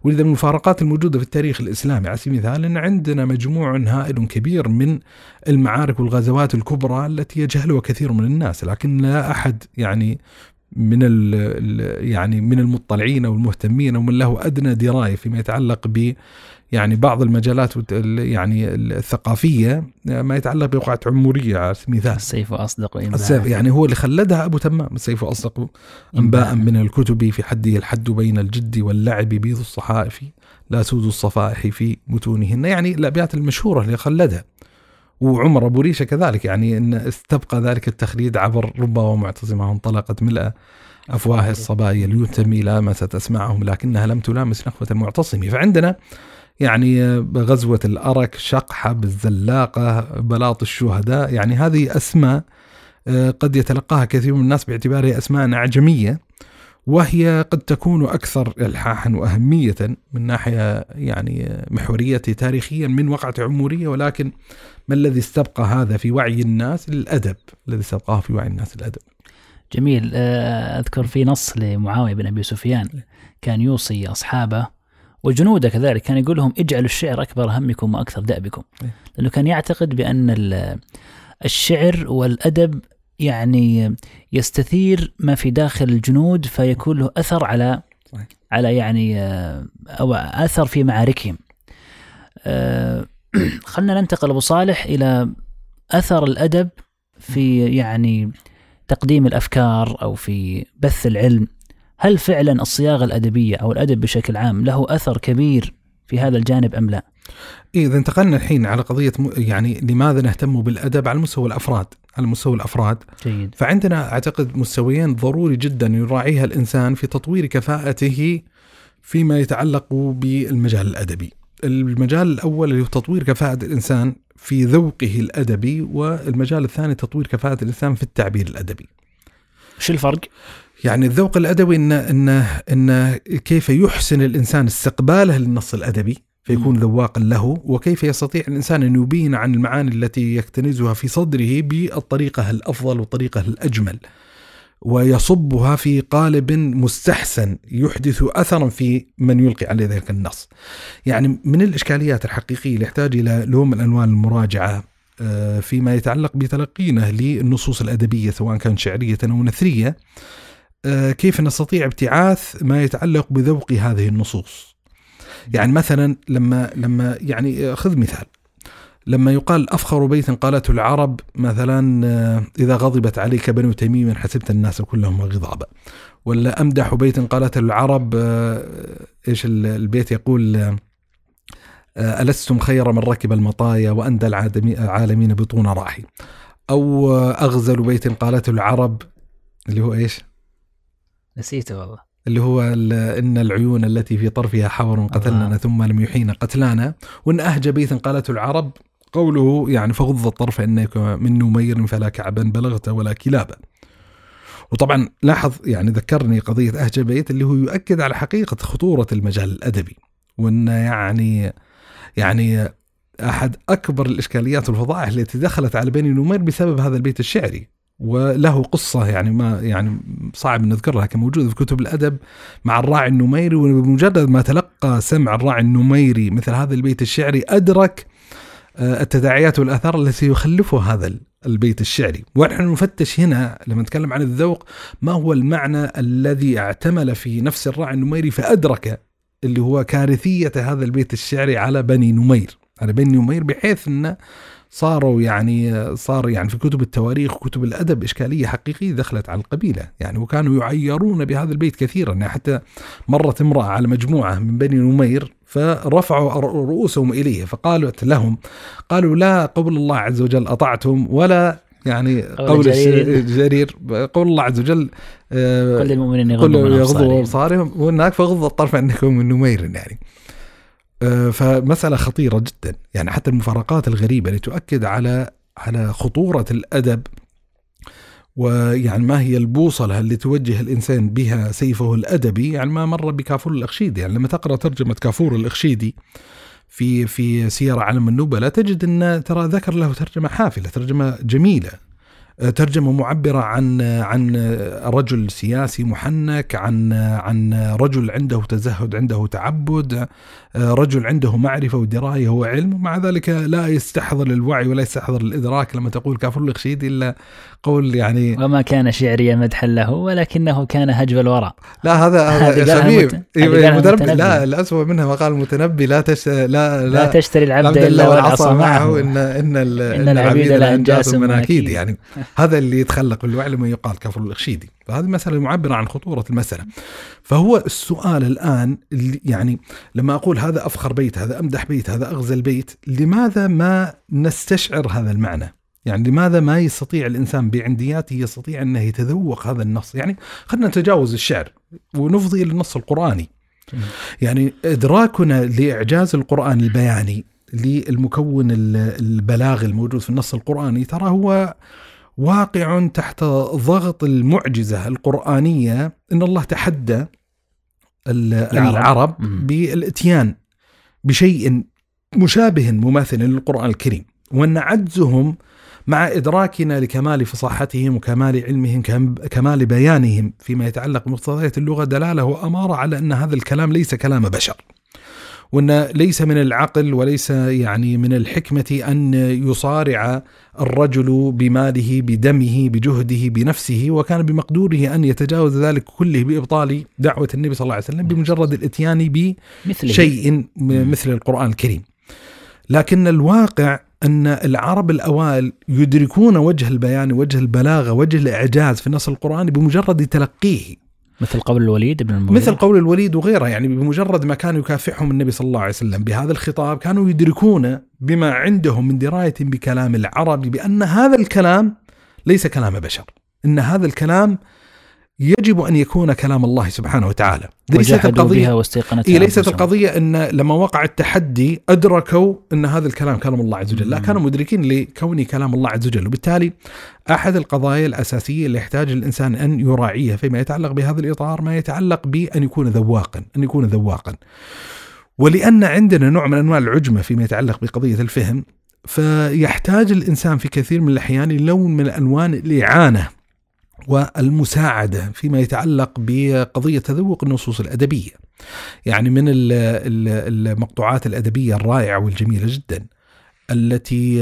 [SPEAKER 1] ولذا من المفارقات الموجودة في التاريخ الإسلامي على سبيل المثال إن عندنا مجموع هائل كبير من المعارك والغزوات الكبرى التي يجهلها كثير من الناس، لكن لا أحد يعني من يعني من المطلعين أو المهتمين أو من له أدنى دراية فيما يتعلق ب يعني بعض المجالات يعني الثقافية ما يتعلق بوقعة عمورية على سبيل المثال.
[SPEAKER 2] السيف أصدق
[SPEAKER 1] السيف يعني هو اللي خلدها أبو تمام. السيف أصدق إنباء. من الكتب في حده الحد بين الجد واللعب بيض الصحائف لا سود الصفائح في متونهن. يعني الأبيات المشهورة اللي خلدها. وعمر أبو ريشة كذلك يعني إن استبقى ذلك التخليد عبر ربا ومعتصمة انطلقت ملأ أفواه الصبايا ليتمي لامست اسماعهم لكنها لم تلامس نخوة المعتصم. فعندنا يعني غزوة الأرك شقحة بالزلاقة بلاط الشهداء يعني هذه أسماء آه، قد يتلقاها كثير من الناس باعتبارها أسماء أعجمية. وهي قد تكون أكثر إلحاحا وأهمية من ناحية يعني محورية تاريخيا من وقعة عمورية ولكن ما الذي استبقى هذا في وعي الناس الأدب الذي استبقاه في وعي الناس الأدب
[SPEAKER 2] جميل. آه، أذكر في نص لمعاوية بن أبي سفيان كان يوصي أصحابه وجنوده كذلك كان يقول لهم اجعلوا الشعر أكبر همكم وأكثر دأبكم.
[SPEAKER 1] إيه.
[SPEAKER 2] لأنه كان يعتقد بأن الشعر والأدب يعني يستثير ما في داخل الجنود فيكون له أثر على صحيح. على يعني آه، أو أثر في معاركهم. آه، خلنا ننتقل أبو صالح إلى أثر الأدب في يعني تقديم الأفكار أو في بث العلم. هل فعلا الصياغة الأدبية أو الأدب بشكل عام له أثر كبير في هذا الجانب أم لا؟
[SPEAKER 1] إيه إذا انتقلنا الحين على قضية يعني لماذا نهتم بالأدب على مستوى الأفراد على مستوى الأفراد
[SPEAKER 2] جيد.
[SPEAKER 1] فعندنا أعتقد مستويين ضروري جدا يراعيها الإنسان في تطوير كفاءته فيما يتعلق بالمجال الأدبي المجال الأول اللي هو تطوير كفاءة الإنسان في ذوقه الأدبي والمجال الثاني تطوير كفاءة الإنسان في التعبير الأدبي
[SPEAKER 2] شو الفرق؟
[SPEAKER 1] يعني الذوق الأدبي إن, إن, إن كيف يحسن الإنسان استقباله للنص الأدبي فيكون ذواقا له وكيف يستطيع الإنسان أن يبين عن المعاني التي يكتنزها في صدره بالطريقة الأفضل والطريقة الأجمل. ويصبها في قالب مستحسن يحدث أثرا في من يلقي عليه ذلك النص. يعني من الإشكاليات الحقيقية اللي يحتاج إلى لوم الأنوان المراجعة آه، فيما يتعلق بتلقينا للنصوص الأدبية سواء كان شعرية أو نثرية آه، كيف نستطيع ابتعاث ما يتعلق بذوق هذه النصوص. يعني مثلا لما لما يعني خذ مثال. لما يقال أفخر بيت قالته العرب مثلا آه، إذا غضبت عليك بنو تميم حسبت الناس كلهم غضابا. ولا أمدح بيت قالته العرب آه، إيش البيت يقول آه، ألستم خير من ركب المطايا وأندى العالمين بطون رأحي. أو أغزل بيت قالته العرب اللي هو إيش؟
[SPEAKER 2] نسيته والله.
[SPEAKER 1] اللي هو إن العيون التي في طرفها حور قتلنا ثم لم يحين قتلانا. وإن أهجى بيتا قالته العرب قوله يعني فغض الطرف إنك من نمير فلا كعبا بلغت ولا كلابا. وطبعا لاحظ يعني ذكرني قضية أهجى بيت اللي هو يؤكد على حقيقة خطورة المجال الأدبي. وأن يعني يعني أحد أكبر الإشكاليات والفضائح التي دخلت على بني نمير بسبب هذا البيت الشعري. وله قصة يعني ما يعني صعب نذكرها كموجودة في كتب الأدب مع الراعي النميري وبمجرد ما تلقى سمع الراعي النميري مثل هذا البيت الشعري أدرك آه، التداعيات والآثار التي يخلفها هذا البيت الشعري. ونحن نفتش هنا لما نتكلم عن الذوق ما هو المعنى الذي اعتمل في نفس الراعي النميري فأدرك اللي هو كارثية هذا البيت الشعري على بني نمير؟ على بني نمير بحيث أنه صاروا يعني صار يعني في كتب التواريخ وكتب الأدب إشكالية حقيقية دخلت على القبيلة. يعني وكانوا يعيرون بهذا البيت كثيرا. يعني حتى مرت امرأة على مجموعة من بني نمير فرفعوا رؤوسهم إليه فقالت لهم قالوا لا قول الله عز وجل أطعتم ولا يعني قول جرير, جرير. قول الله عز وجل
[SPEAKER 2] آه، قل للمؤمنين يغضوا
[SPEAKER 1] أبصارهم. وهناك فغض الطرف انكم من نمير يعني. آه، فمسألة خطيرة جدا. يعني حتى المفارقات الغريبة اللي تؤكد على على خطورة الأدب ويعني ما هي البوصلة اللي توجه الإنسان بها سيفه الأدبي يعني ما مر بكافور الأخشيدي. يعني لما تقرأ ترجمة كافور الأخشيدي في في سير علم النبلاء تجد أن ترى ذكر له ترجمة حافلة ترجمة جميلة. ترجمة معبرة عن عن رجل سياسي محنك عن عن رجل عنده تزهد عنده تعبد. رجل عنده معرفة ودراية وعلم ومع ذلك لا يستحضر الوعي ولا يستحضر الإدراك لما تقول كافر الخشيد إلا قول يعني
[SPEAKER 2] وما كان شعريا مدحا له ولكنه كان هجب الوراء.
[SPEAKER 1] لا هذا هذا شبيب المتنبي. لا الأسوأ منها ما قال المتنبي لا تش لا لا,
[SPEAKER 2] لا تشتري العبد إلا والعصا معه.
[SPEAKER 1] إن إن, إن العبيد لا أنجاس مناكيد يعني هذا اللي يتخلق بالوعي لما يقال كفر الإخشيدي فهذه مسألة معبرة عن خطورة المسألة. فهو السؤال الآن يعني لما أقول هذا أفخر بيت هذا أمدح بيت هذا أغزل بيت لماذا ما نستشعر هذا المعنى؟ يعني لماذا ما يستطيع الإنسان بعندياته يستطيع أنه يتذوق هذا النص؟ يعني خلينا نتجاوز الشعر ونفضي إلى النص القرآني. يعني إدراكنا لإعجاز القرآن البياني للمكون البلاغي الموجود في النص القرآني ترى هو واقع تحت ضغط المعجزة القرآنية إن الله تحدى العرب, العرب بالإتيان بشيء مشابه مماثل للقرآن الكريم وأن عجزهم مع إدراكنا لكمال فصاحتهم وكمال علمهم كمال بيانهم فيما يتعلق بمقتضيات اللغة دلالة وأمارة على أن هذا الكلام ليس كلام بشر. وأن ليس من العقل وليس يعني من الحكمة أن يصارع الرجل بماله بدمه بجهده بنفسه وكان بمقدوره أن يتجاوز ذلك كله بإبطال دعوة النبي صلى الله عليه وسلم بمجرد الإتيان بشيء مثل القرآن الكريم. لكن الواقع أن العرب الأوائل يدركون وجه البيان وجه البلاغة وجه الإعجاز في النص القرآني بمجرد تلقيه.
[SPEAKER 2] مثل قول الوليد بن المغيرة.
[SPEAKER 1] مثل قول الوليد وغيره يعني بمجرد ما كان يكافحهم النبي صلى الله عليه وسلم بهذا الخطاب كانوا يدركون بما عندهم من دراية بكلام العرب بأن هذا الكلام ليس كلام بشر إن هذا الكلام يجب أن يكون كلام الله سبحانه وتعالى.
[SPEAKER 2] ليست القضية واستيقنتها
[SPEAKER 1] إيه ليست القضية أن لما وقع التحدي أدركوا أن هذا الكلام كلام الله عز وجل. لا كانوا مدركين لكونه كلام الله عز وجل. وبالتالي أحد القضايا الأساسية اللي يحتاج الإنسان أن يراعيها فيما يتعلق بهذا الإطار ما يتعلق بأن يكون ذواقا أن يكون ذواقا. ولأن عندنا نوع من أنواع العجمة فيما يتعلق بقضية الفهم فيحتاج الإنسان في كثير من الأحيان لون من الوان الاعانه والمساعدة فيما يتعلق بقضية تذوق النصوص الأدبية. يعني من المقطوعات الأدبية الرائعة والجميلة جدا. التي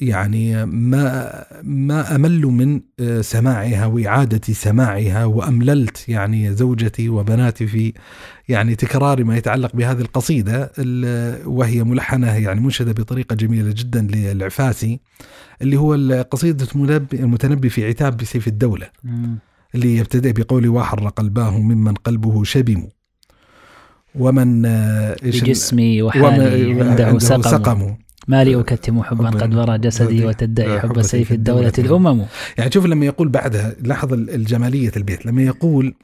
[SPEAKER 1] يعني ما ما أمل من سماعها وإعادة سماعها وأمللت يعني زوجتي وبناتي في يعني تكرار ما يتعلق بهذه القصيدة وهي ملحنة يعني منشدة بطريقة جميلة جدا للعفاسي اللي هو قصيده المتنبي في عتاب بسيف الدولة اللي يبتدئ بقول واحر قلباه ممن قلبه شبم ومن
[SPEAKER 2] بجسمي وحالي عنده سقم, سقم. ما لي أكتم حبا قد برى جسدي وتدعي حب سيف الدولة الأمم.
[SPEAKER 1] يعني شوف لما يقول بعدها لاحظ الجمالية البيت. لما يقول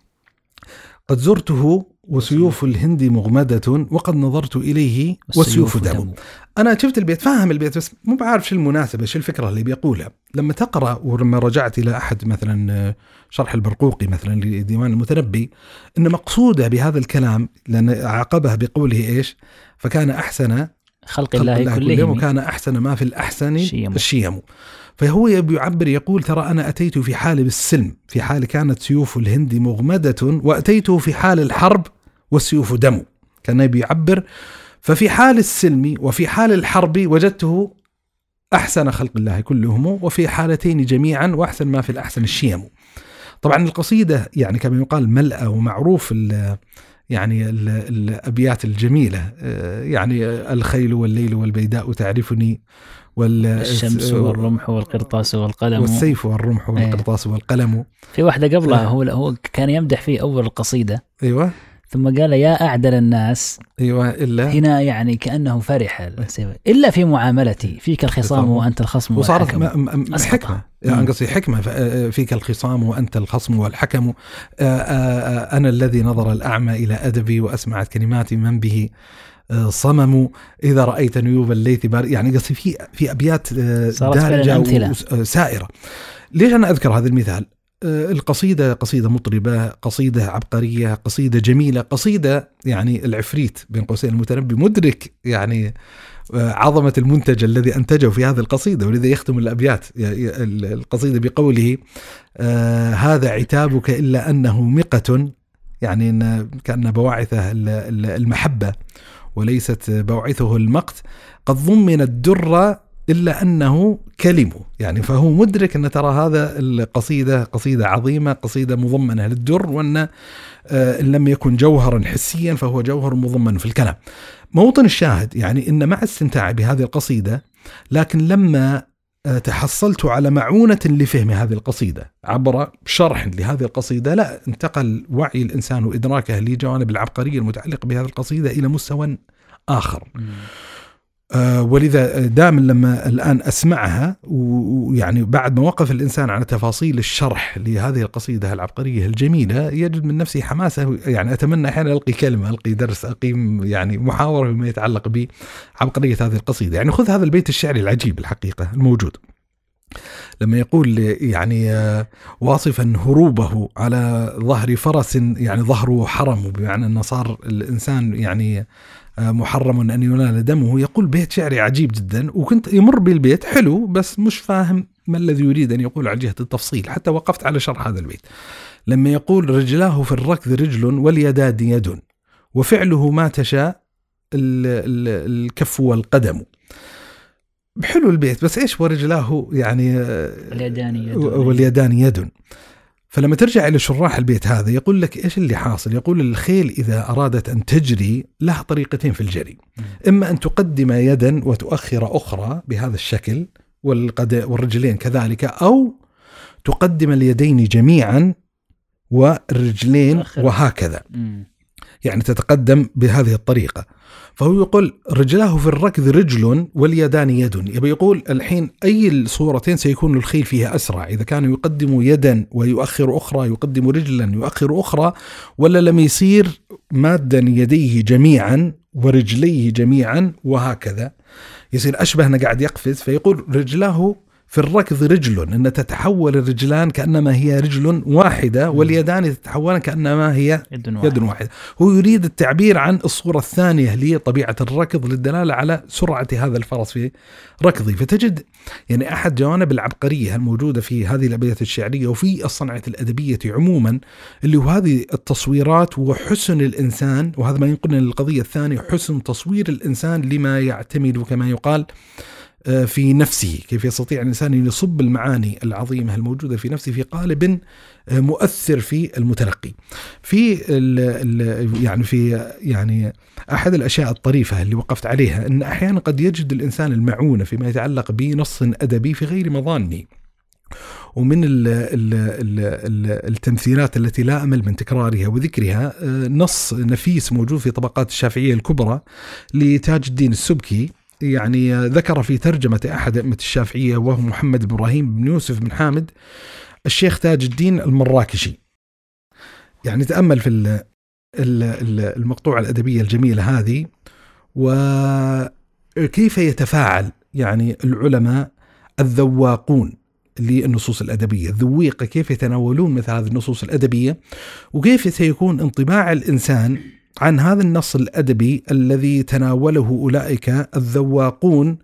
[SPEAKER 1] قد زرته وسيوف الهند مغمدة وقد نظرت إليه والسيوف دم. أنا شفت البيت فاهم البيت بس مو بعرف شو المناسبة شو الفكرة اللي بيقولها. لما تقرأ ولما رجعت إلى أحد مثلا شرح البرقوقي مثلا لديوان المتنبي أن مقصودة بهذا الكلام لأن عاقبه بقوله إيش؟ فكان أحسن
[SPEAKER 2] خلق الله, الله كلهم
[SPEAKER 1] وكان أحسن ما في الأحسن الشيم, الشيم. فهو يعبر يقول ترى أنا أتيت في حال بالسلم في حال كانت سيوف الهند مغمدة وأتيت في حال الحرب والسيوف دم. كان بيعبر ففي حال السلم وفي حال الحرب وجدته أحسن خلق الله كلهم وفي حالتين جميعا وأحسن ما في الأحسن الشيم. طبعا القصيدة يعني كما يقال ملأة ومعروف يعني الأبيات الجميلة. آه، يعني الخيل والليل والبيداء تعرفني
[SPEAKER 2] والشمس والرمح والقرطاس والقلم.
[SPEAKER 1] والسيف والرمح إيه. والقرطاس والقلم.
[SPEAKER 2] في واحدة قبلها هو هو كان يمدح في أول القصيده
[SPEAKER 1] أيوه.
[SPEAKER 2] ثم قال يا أعدل الناس.
[SPEAKER 1] أيوة إلا.
[SPEAKER 2] هنا يعني كأنه فرح إلا في معاملتي فيك الخصام وأنت الخصم
[SPEAKER 1] وصارت حكمة. يعني قصدي حكمة. فيك الخصام وأنت الخصم والحكم. أنا الذي نظر الأعمى إلى أدبي وأسمعت كلماتي من به. صمم. إذا رأيت نيوب الليث يعني قصدي في في أبيات
[SPEAKER 2] دارجة
[SPEAKER 1] سائرة. ليش أنا أذكر هذا المثال؟ آه، القصيدة قصيدة مطربة قصيدة عبقرية قصيدة جميلة قصيدة يعني العفريت بين قوسين المتنبي مدرك يعني آه، عظمة المنتج الذي أنتجه في هذه القصيدة ولذا يختم الأبيات القصيدة بقوله آه هذا عتابك إلا أنه مقة. يعني إن كأن بواعثه المحبة وليست بواعثه المقت. قد ضمن الدر إلا أنه كلمه. يعني فهو مدرك أن ترى هذا القصيدة قصيدة عظيمة قصيدة مضمنة. للدر وأن آه، إن لم يكن جوهرا حسيا فهو جوهر مضمن في الكلام. موطن الشاهد يعني أن مع استمتاعي بهذه القصيدة لكن لما آه، تحصلت على معونة لفهم هذه القصيدة عبر شرح لهذه القصيدة لا انتقل وعي الإنسان وإدراكه لجوانب العبقرية المتعلقة بهذه القصيدة إلى مستوى آخر. ولذا دائما لما الآن أسمعها ويعني بعد ما وقف الإنسان على تفاصيل الشرح لهذه القصيدة العبقرية الجميلة يجد من نفسه حماسة يعني أتمنى أحيانا ألقي كلمة ألقي درس أقيم يعني محاورة بما يتعلق بعبقرية هذه القصيدة. يعني خذ هذا البيت الشعري العجيب الحقيقة الموجود. لما يقول يعني آه، واصفا هروبه على ظهر فرس يعني ظهره حرم بمعنى أنه صار الإنسان يعني آه، محرم أن ينال دمه. يقول بيت شعري عجيب جدا وكنت يمر بالبيت حلو بس مش فاهم ما الذي يريد أن يقول على جهة التفصيل. حتى وقفت على شرح هذا البيت. لما يقول رجلاه في الركض رجل واليدان يد وفعله ما تشاء الكف والقدم. حلو البيت بس إيش ورجلاه يعني
[SPEAKER 2] اليدان يد.
[SPEAKER 1] واليدان يد. فلما ترجع إلى شراح البيت هذا يقول لك إيش اللي حاصل؟ يقول الخيل إذا أرادت أن تجري لها طريقتين في الجري. إما أن تقدم يدا وتؤخر أخرى بهذا الشكل والرجلين كذلك أو تقدم اليدين جميعا والرجلين وهكذا. يعني تتقدم بهذه الطريقة. فهو يقول رجلاه في الركض رجل واليدان يد. يبي يقول الحين أي الصورتين سيكون الخيل فيها أسرع؟ إذا كان يقدم يدا ويؤخر أخرى يقدم رجلا يؤخر أخرى ولا لم يصير مادا يديه جميعا ورجليه جميعا وهكذا. يصير أشبه أنه قاعد يقفز فيقول رجلاه في الركض رجل أن تتحول الرجلان كأنما هي رجل واحدة واليدان تتحولان كأنما هي يد واحدة. يد واحدة. هو يريد التعبير عن الصورة الثانية لطبيعة الركض للدلالة على سرعة هذا الفرس في ركضه فتجد يعني أحد جوانب العبقرية الموجودة في هذه الأبيات الشعرية وفي الصنعة الأدبية عموما اللي هو هذه التصويرات وحسن الإنسان وهذا ما ينقلنا للقضية الثانية حسن تصوير الإنسان لما يعتمد كما يقال في نفسه كيف يستطيع الإنسان أن يصب المعاني العظيمة الموجودة في نفسه في قالب آه، مؤثر في المتلقي. في ال ال يعني في يعني أحد الأشياء الطريفة اللي وقفت عليها أن أحيانا قد يجد الإنسان المعونة فيما يتعلق بنص أدبي في غير مظانه ومن ال ال ال التمثيلات التي لا أمل من تكرارها وذكرها آه، نص نفيس موجود في طبقات الشافعية الكبرى لتاج الدين السبكي يعني ذكر في ترجمة أحد أئمة الشافعية وهو محمد إبراهيم بن يوسف بن حامد الشيخ تاج الدين المراكشي. يعني تأمل في المقطوعة الأدبية الجميلة هذه وكيف يتفاعل يعني العلماء الذواقون للنصوص الأدبية؟ الذويقة كيف يتناولون مثل هذه النصوص الأدبية؟ وكيف سيكون انطباع الإنسان عن هذا النص الأدبي الذي تناوله أولئك الذواقون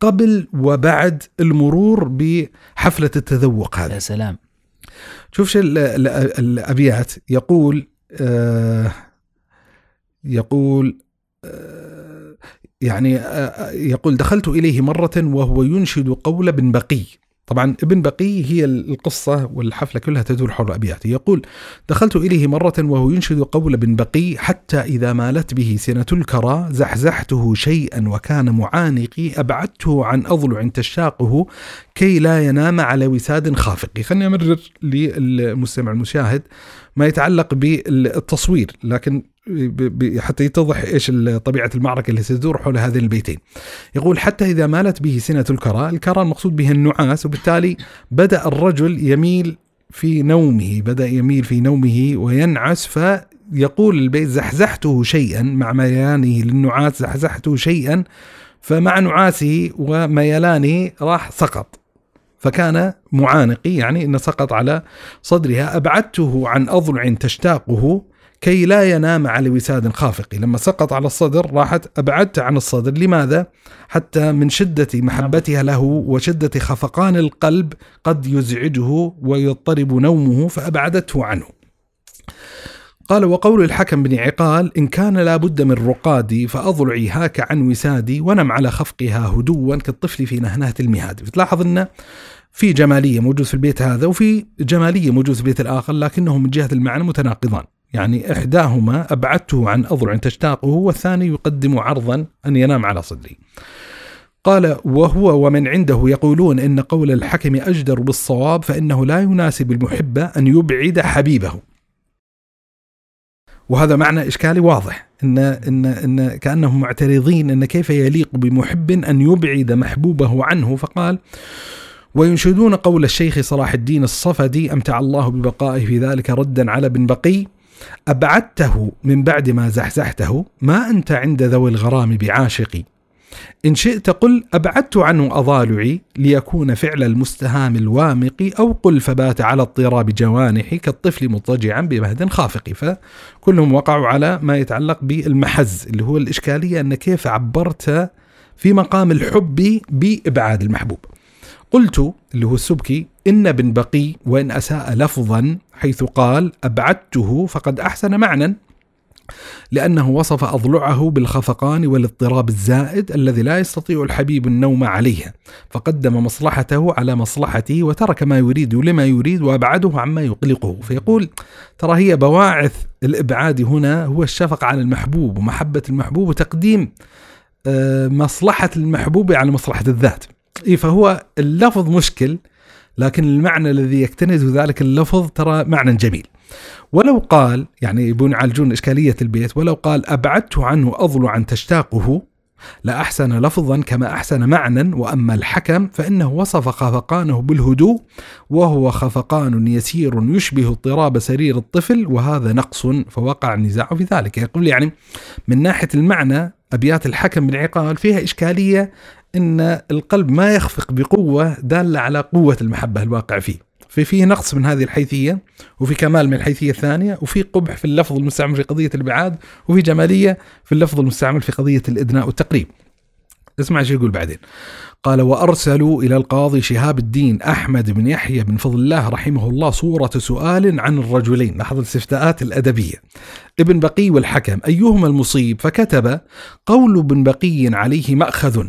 [SPEAKER 1] قبل وبعد المرور بحفلة التذوق هذا.
[SPEAKER 2] يا سلام.
[SPEAKER 1] شوف شو الأبيات يقول آه يقول آه يعني آه يقول دخلت إليه مرة وهو ينشد قول بن بقي طبعا ابن بقي هي القصة والحفلة كلها تدور حول أبياته. يقول دخلت إليه مرة وهو ينشد قول ابن بقي حتى إذا مالت به سنة الكرى زحزحته شيئا وكان معانقي أبعدته عن أضلع تشاقه كي لا ينام على وساد خافق. خليني أمرر للمستمع المشاهد ما يتعلق بالتصوير لكن حتى يتضح إيش طبيعة المعركة اللي ستدور حول هذين البيتين. يقول حتى إذا مالت به سنة الكرى، الكرى المقصود به النعاس وبالتالي بدأ الرجل يميل في نومه، بدأ يميل في نومه وينعس فيقول البيت زحزحته شيئا مع ميلانه للنعاس زحزحته شيئا فمع نعاسه وميلانه راح سقط. فكان معانقي يعني إنه سقط على صدرها أبعدته عن أضلع تشتاقه كي لا ينام على وساد خافق. لما سقط على الصدر راحت أبعدت عن الصدر. لماذا؟ حتى من شدة محبتها له وشدة خفقان القلب قد يزعجه ويضطرب نومه فأبعدته عنه. قال وقول الحكم بن عقال إن كان لابد من رقادي فأضلعي هاك عن وسادي ونم على خفقها هدوا كالطفل في نهنهة المهاد. فتلاحظ أن في جمالية موجود في البيت هذا وفي جمالية موجود في البيت الآخر لكنهم من جهة المعنى متناقضان. يعني إحداهما أبعدته عن أضلع تشتاقه والثاني يقدم عرضا أن ينام على صدري. قال وهو ومن عنده يقولون إن قول الحكم أجدر بالصواب فإنه لا يناسب المحب أن يبعد حبيبه. وهذا معنى إشكالي واضح إن, إن, إن كأنهم معترضين إن كيف يليق بمحب أن يبعد محبوبه عنه. فقال وينشدون قول الشيخ صلاح الدين الصفدي أمتع الله ببقائه في ذلك ردا على ابن بقي أبعدته من بعد ما زحزحته؟ ما أنت عند ذوي الغرام بعاشقي إن شئت قل أبعدت عنه أضالعي ليكون فعل المستهام الوامق أو قل فبات على اضطراب جوانحي كالطفل مضطجعا بمهد خافق. فكلهم وقعوا على ما يتعلق بالمحز اللي هو الإشكالية أن كيف عبرت في مقام الحب بإبعاد المحبوب. قلت اللي هو السبكي إن بن بقي وإن أساء لفظا حيث قال أبعدته فقد أحسن معنى لأنه وصف أضلعه بالخفقان والاضطراب الزائد الذي لا يستطيع الحبيب النوم عليها فقدم مصلحته على مصلحته وترك ما يريد لما يريد وأبعده عما يقلقه. فيقول ترى هي بواعث الإبعاد هنا هو الشفقة على المحبوب ومحبة المحبوب وتقديم آه، مصلحة المحبوب على مصلحة الذات. فهو اللفظ مشكل لكن المعنى الذي يكتنز ذلك اللفظ ترى معنى جميل. ولو قال يعني يبون يعالجون إشكالية البيت ولو قال أبعدت عنه أضلعا تشتاقه لأحسن لفظا كما أحسن معنى وأما الحكم فإنه وصف خفقانه بالهدوء وهو خفقان يسير يشبه اضطراب سرير الطفل وهذا نقص فوقع النزاع في ذلك. يقول يعني من ناحية المعنى أبيات الحكم بن فيها إشكالية أن القلب ما يخفق بقوة دالة على قوة المحبة الواقع فيه في فيه نقص من هذه الحيثية وفي كمال من الحيثية الثانية وفي قبح في اللفظ المستعمل في قضية الابعاد وفي جمالية في اللفظ المستعمل في قضية الإدناء والتقريب. اسمع شو يقول بعدين. قال وأرسلوا إلى القاضي شهاب الدين أحمد بن يحيى بن فضل الله رحمه الله صورة سؤال عن الرجلين، لاحظ الاستفتاءات الأدبية. ابن بقي والحكم أيهما المصيب؟ فكتب قول ابن بقي عليه مأخذ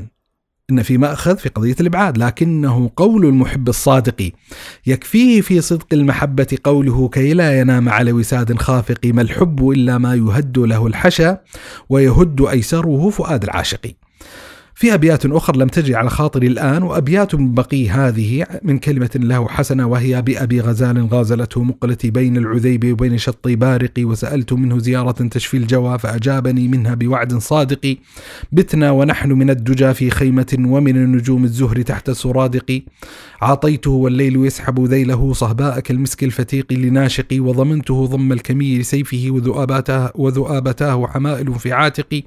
[SPEAKER 1] إن في مأخذ في قضية الإبعاد لكنه قول المحب الصادق. يكفيه في صدق المحبة قوله كي لا ينام على وساد خافق ما الحب إلا ما يهد له الحشا ويهد أيسره فؤاد العاشق في أبيات أخرى لم تجي على خاطري الآن وأبيات من بقي هذه من كلمة له حسنة وهي بأبي غزال غازلته مقلتي بين العذيب وبين شطي بارق وسألت منه زيارة تشفي الجوى فأجابني منها بوعد صادق. بتنا ونحن من الدجى في خيمة ومن النجوم الزهر تحت سرادق. عاطيته والليل يسحب ذيله صهباء كالمسك الفتيق لناشق وضمنته ضم الكمي لسيفه وذؤابته وذؤابتاه حمائل في عاتقي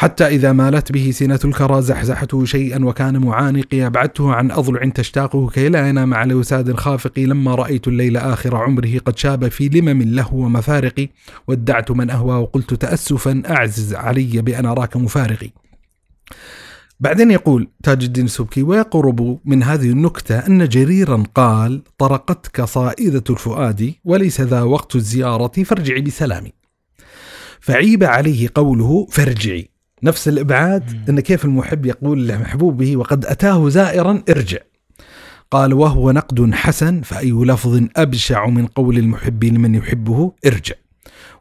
[SPEAKER 1] حتى إذا مالت به سنة الكرى زحزحته شيئا وكان معانقي أبعدته عن أضلع تشتاقه كي لا ينام على وساد خافق لما رأيت الليل آخر عمره قد شاب في لمم له ومفارق. ودعت من أهوى وقلت تأسفا أعزز علي بأن أراك مفارقي. بعدين يقول تاج الدين السبكي ويقرب من هذه النكتة أن جريرا قال طرقتك صائدة الفؤاد وليس ذا وقت الزيارة فارجعي بسلام فعيب عليه قوله فارجعي. نفس الإبعاد إن كيف المحب يقول لمحبوبه وقد أتاه زائرا ارجع. قال وهو نقد حسن فأي لفظ أبشع من قول المحب لمن يحبه ارجع.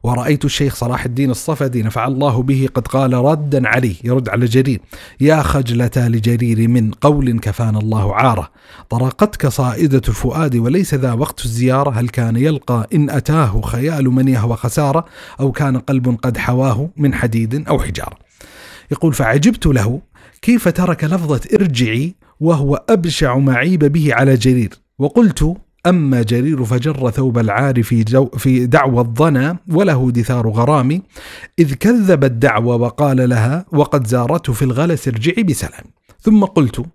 [SPEAKER 1] ورأيت الشيخ صلاح الدين الصفدي نفع الله به قد قال ردا عليه يرد على جرير. يا خجلة لجرير من قول كفانا الله عارة. طرقتك صائدة الفؤاد وليس ذا وقت الزيارة. هل كان يلقى إن أتاه خيال من يهوى خسارة أو كان قلب قد حواه من حديد أو حجارة؟ يقول فعجبت له كيف ترك لفظة ارجعي وهو أبشع ما عيب به على جرير. وقلت أما جرير فجر ثوب العار في, جو في دعوى الظنا وله دثار غرام إذ كذب الدعوى وقال لها وقد زارته في الغلس ارجعي بسلام. ثم قلت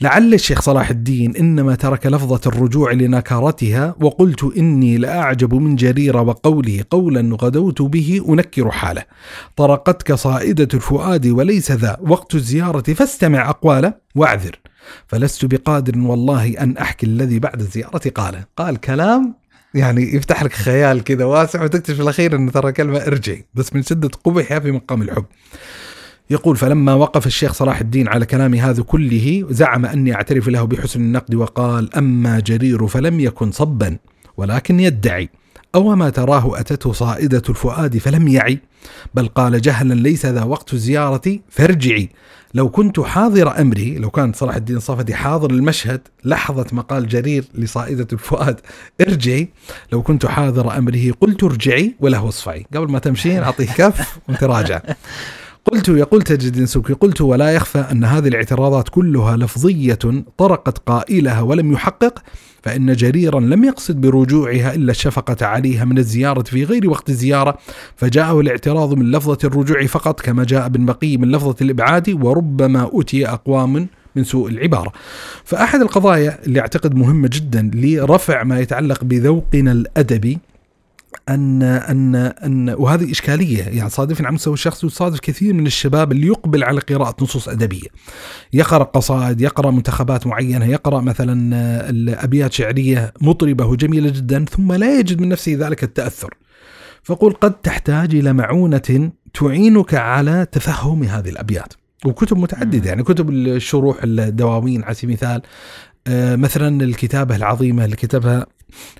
[SPEAKER 1] لعل الشيخ صلاح الدين إنما ترك لفظة الرجوع لنكارتها وقلت إني لأعجب من جرير وقوله قولا غدوت به أنكر حاله. طرقتك صائدة الفؤاد وليس ذا وقت الزيارة فاستمع أقواله واعذر. فلست بقادر والله أن أحكي الذي بعد الزيارة قاله. قال كلام؟ يعني يفتح لك خيال كذا واسع وتكتشف في الأخير انه ترى كلمة إرجعي. بس من شدة قبحها في مقام الحب. يقول فلما وقف الشيخ صلاح الدين على كلام هذا كله زعم أني أعترف له بحسن النقد وقال أما جرير فلم يكن صبا ولكن يدعي. أو ما تراه أتته صائدة الفؤاد فلم يعي. بل قال جهلا ليس ذا وقت الزيارة فارجعي. لو كنت حاضر أمري لو كان صلاح الدين الصفدي حاضر المشهد لحظة مقال جرير لصائدة الفؤاد ارجعي. لو كنت حاضر أمره قلت ارجعي وله اصفعي. قبل ما تمشين أعطيه كف وانت راجع. قلت يقول تجد سوكي قلت ولا يخفى أن هذه الاعتراضات كلها لفظية طرقت قائلها ولم يحقق فإن جريرا لم يقصد برجوعها إلا الشفقة عليها من الزيارة في غير وقت الزيارة فجاءه الاعتراض من لفظة الرجوع فقط كما جاء ابن بقي من لفظة الإبعاد وربما أتي أقوام من سوء العبارة. فأحد القضايا اللي أعتقد مهمة جدا لرفع ما يتعلق بذوقنا الأدبي ان ان ان وهذه إشكالية يعني صادفا على المستوى الشخصي وتصادف كثير من الشباب اللي يقبل على قراءة نصوص أدبية. يقرأ قصائد، يقرأ منتخبات معينة، يقرأ مثلا ابيات شعرية مطربة وجميلة جدا ثم لا يجد من نفسه ذلك التأثر. فقل قد تحتاج إلى معونة تعينك على تفهم هذه الأبيات. وكتب متعددة يعني كتب الشروح الدواوين على سبيل المثال آه، مثلا الكتابة العظيمة اللي كتبها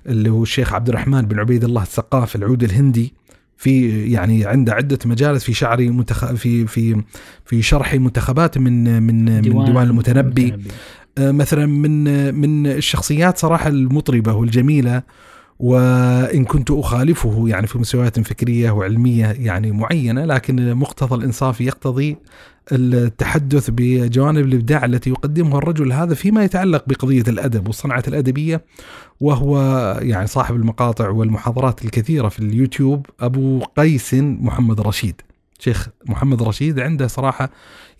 [SPEAKER 1] اللي هو الشيخ عبد الرحمن بن عبيد الله السقاف العود الهندي في يعني عنده عدة مجالس في شعر منتخ في في في شرح منتخبات من من ديوان من ديوان المتنبي, المتنبي. آه، مثلا من من الشخصيات صراحة المطربة والجميلة وإن كنت أخالفه يعني في مستويات فكرية وعلمية يعني معينة لكن مقتضى الانصاف يقتضي التحدث بجوانب الإبداع التي يقدمها الرجل هذا فيما يتعلق بقضية الأدب والصنعة الأدبية وهو يعني صاحب المقاطع والمحاضرات الكثيرة في اليوتيوب أبو قيس محمد رشيد. شيخ محمد رشيد عنده صراحة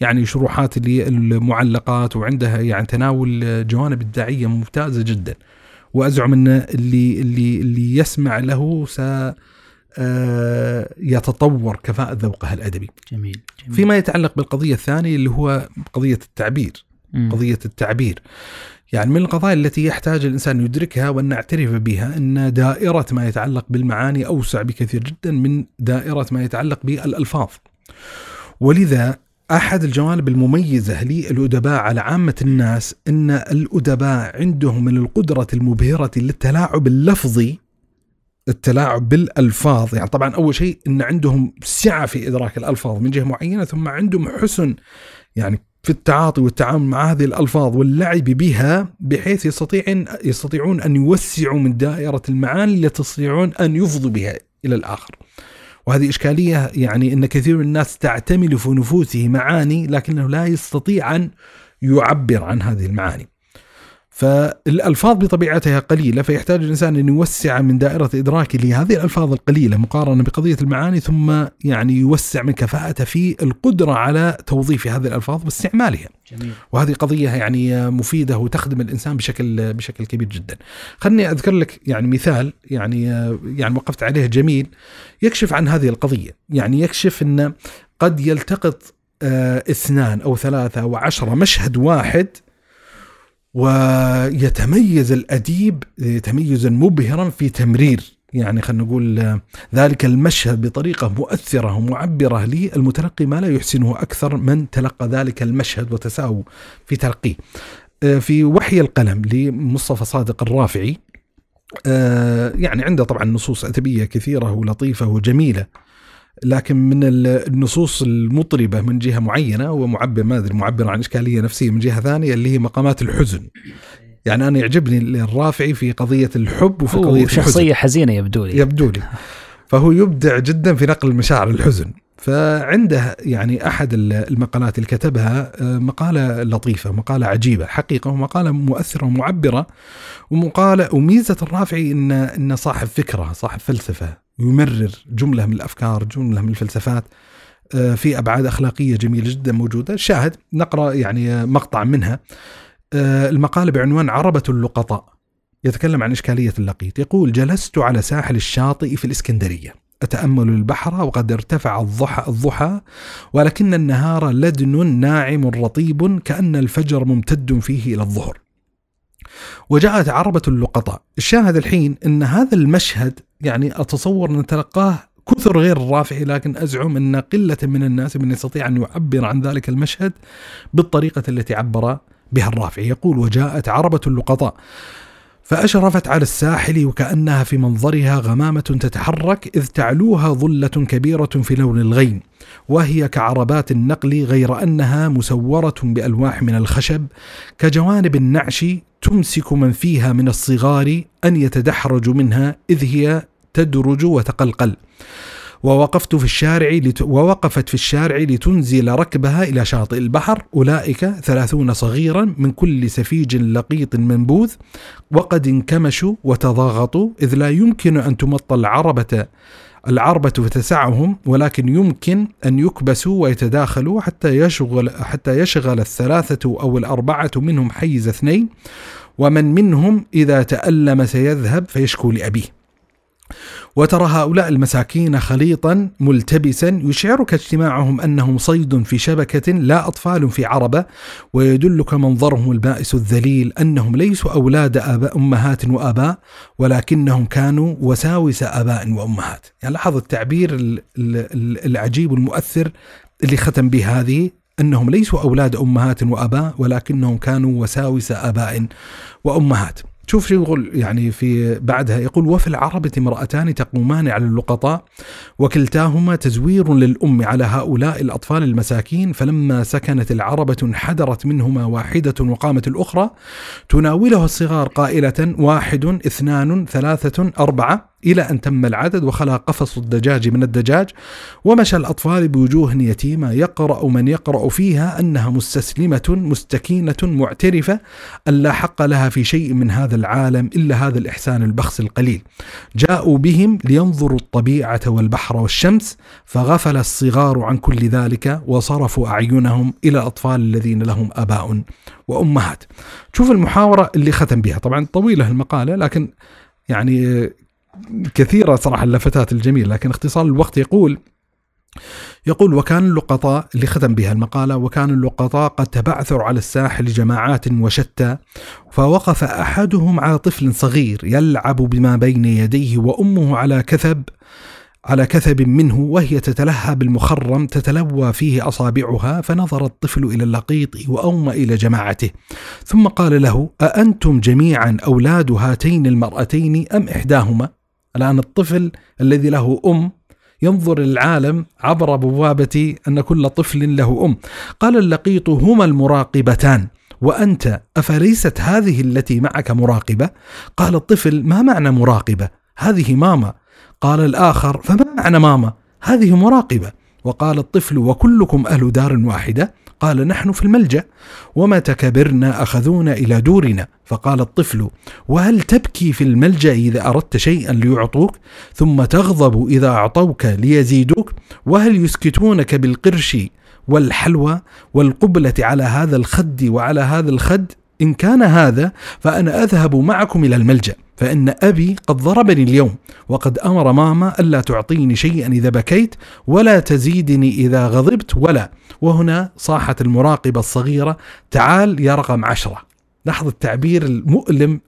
[SPEAKER 1] يعني شروحات للمعلقات وعنده يعني تناول جوانب إبداعية ممتازة جدا. وأزعم أن اللي اللي اللي يسمع له س آه، يتطور كفاءة ذوقه الأدبي
[SPEAKER 2] جميل, جميل.
[SPEAKER 1] فيما يتعلق بالقضية الثانية اللي هو قضية التعبير م. قضية التعبير يعني من القضايا التي يحتاج الإنسان يدركها وأن نعترف بها أن دائرة ما يتعلق بالمعاني أوسع بكثير جدا من دائرة ما يتعلق بالألفاظ ولذا أحد الجوانب المميزة للأدباء على عامة الناس أن الأدباء عندهم من القدرة المبهرة للتلاعب اللفظي التلاعب بالألفاظ. يعني طبعا أول شيء أن عندهم سعة في إدراك الألفاظ من جهة معينة ثم عندهم حسن يعني في التعاطي والتعامل مع هذه الألفاظ واللعب بها بحيث يستطيعون يستطيعون أن يوسعوا من دائرة المعاني التي يستطيعون أن يفضوا بها إلى الآخر. وهذه إشكالية يعني أن كثير من الناس تعتمل في نفوسه معاني لكنه لا يستطيع أن يعبر عن هذه المعاني. فالألفاظ بطبيعتها قليلة فيحتاج الإنسان أن يوسع من دائرة إدراكه لهذه الألفاظ القليلة مقارنة بقضية المعاني ثم يعني يوسع من كفاءته في القدرة على توظيف هذه الألفاظ واستعمالها جميل. وهذه قضية يعني مفيدة وتخدم الإنسان بشكل بشكل كبير جدا. خلني أذكر لك يعني مثال يعني يعني وقفت عليه جميل يكشف عن هذه القضية. يعني يكشف أن قد يلتقط آه، اثنان أو ثلاثة أو عشرة مشهد واحد ويتميز الأديب تميزا مبهرا في تمرير. يعني خلينا نقول ذلك المشهد بطريقة مؤثرة ومعبرة للمتلقي ما لا يحسنه أكثر من تلقى ذلك المشهد وتساووا في تلقيه. في وحي القلم لمصطفى صادق الرافعي يعني عنده طبعا نصوص أدبية كثيرة ولطيفة وجميلة. لكن من النصوص المطربة من جهة معينة ومعبر ما أدري معبر عن إشكالية نفسية من جهة ثانية اللي هي مقامات الحزن. يعني أنا يعجبني الرافعي في قضية الحب وفي قضية
[SPEAKER 2] شخصية الحزن. حزينة يبدو لي.
[SPEAKER 1] يبدو لي. فهو يبدع جدا في نقل مشاعر الحزن فعنده يعني أحد المقالات اللي كتبها آه، مقالة لطيفة، مقالة عجيبة حقيقة ومقالة مؤثرة ومعبرة ومقالة وميزة الرافعي ان انه صاحب فكره، صاحب فلسفة، يمرر جملة من الأفكار، جملة من الفلسفات آه، في أبعاد أخلاقية جميلة جدا موجودة، شاهد نقرأ يعني مقطع منها. آه، المقالة بعنوان عربة اللقطاء. يتكلم عن إشكالية اللقيط، يقول: جلست على ساحل الشاطئ في الإسكندرية. أتأمل البحر وقد ارتفع الضحى, الضحى ولكن النهار لدن ناعم رطيب كأن الفجر ممتد فيه إلى الظهر. وجاءت عربة اللقطاء. الشاهد الحين أن هذا المشهد يعني أتصور أن تلقاه كثر غير الرافعي لكن أزعم أن قلة من الناس من يستطيع أن يعبر عن ذلك المشهد بالطريقة التي عبر بها الرافعي. يقول وجاءت عربة اللقطاء. فأشرفت على الساحل وكأنها في منظرها غمامة تتحرك إذ تعلوها ظلة كبيرة في لون الغيم وهي كعربات النقل غير أنها مسورة بألواح من الخشب. كجوانب النعش تمسك من فيها من الصغار أن يتدحرج منها إذ هي تدرج وتقلقل. ووقفت في الشارع لت... ووقفت في الشارع لتنزل ركبها إلى شاطئ البحر. أولئك ثلاثون صغيرا من كل سفيج لقيط منبوذ وقد انكمشوا وتضاغطوا إذ لا يمكن أن تمط العربة العربة فتسعهم ولكن يمكن أن يكبسوا ويتداخلوا حتى يشغل حتى يشغل الثلاثة أو الأربعة منهم حيز اثنين ومن منهم إذا تألم سيذهب فيشكو لأبيه. وترى هؤلاء المساكين خليطا ملتبسا يشعرك اجتماعهم أنهم صيد في شبكة لا أطفال في عربة ويدلك منظرهم البائس الذليل أنهم ليسوا أولاد آباء أمهات وآباء ولكنهم كانوا وساوس آباء وأمهات، يعني لاحظ التعبير العجيب المؤثر اللي ختم به هذه أنهم ليسوا أولاد أمهات وآباء ولكنهم كانوا وساوس آباء وأمهات. شوف شو يقول يعني في بعدها يقول وفي العربة امرأتان تقومان على اللقطاء وكلتاهما تزوير للأم على هؤلاء الأطفال المساكين فلما سكنت العربة انحدرت منهما واحدة وقامت الأخرى تناولها الصغار قائلة واحد اثنان ثلاثة أربعة إلى أن تم العدد وخلا قفص الدجاج من الدجاج ومشى الأطفال بوجوه يتيمة يقرأ من يقرأ فيها أنها مستسلمة مستكينة معترفة أن لا حق لها في شيء من هذا العالم إلا هذا الإحسان البخس القليل. جاءوا بهم لينظروا الطبيعة والبحر والشمس فغفل الصغار عن كل ذلك وصرفوا أعينهم إلى الأطفال الذين لهم آباء وأمهات. شوف المحاورة اللي ختم بها. طبعا طويلة المقالة لكن يعني كثيرة صراحة اللفتات الجميلة لكن اختصار الوقت يقول يقول وكان اللقطاء اللي ختم بها المقالة وكان اللقطاء قد تبعثروا على الساحل جماعات وشتى فوقف أحدهم على طفل صغير يلعب بما بين يديه وأمه على كثب على كثب منه وهي تتلهى بالمخرم تتلوى فيه أصابعها فنظر الطفل إلى اللقيط وأومى إلى جماعته ثم قال له أأنتم جميعا أولاد هاتين المرأتين أم إحداهما؟ الآن الطفل الذي له أم ينظر العالم عبر بوابة أن كل طفل له أم. قال اللقيط هما المراقبتان وأنت أفليست هذه التي معك مراقبة؟ قال الطفل ما معنى مراقبة؟ هذه ماما. قال الآخر فما معنى ماما؟ هذه مراقبة. وقال الطفل وكلكم أهل دار واحدة. قال نحن في الملجأ. ومتى كبرنا أخذونا إلى دورنا. فقال الطفل وهل تبكي في الملجأ إذا أردت شيئا ليعطوك؟ ثم تغضب إذا أعطوك ليزيدوك. وهل يسكتونك بالقرش والحلوى والقبلة على هذا الخد وعلى هذا الخد؟ إن كان هذا فأنا أذهب معكم إلى الملجأ فإن أبي قد ضربني اليوم وقد أمر ماما ألا تعطيني شيئا إذا بكيت ولا تزيدني إذا غضبت ولا. وهنا صاحت المراقبة الصغيرة تعال يا رقم عشرة. لاحظ التعبير المؤلم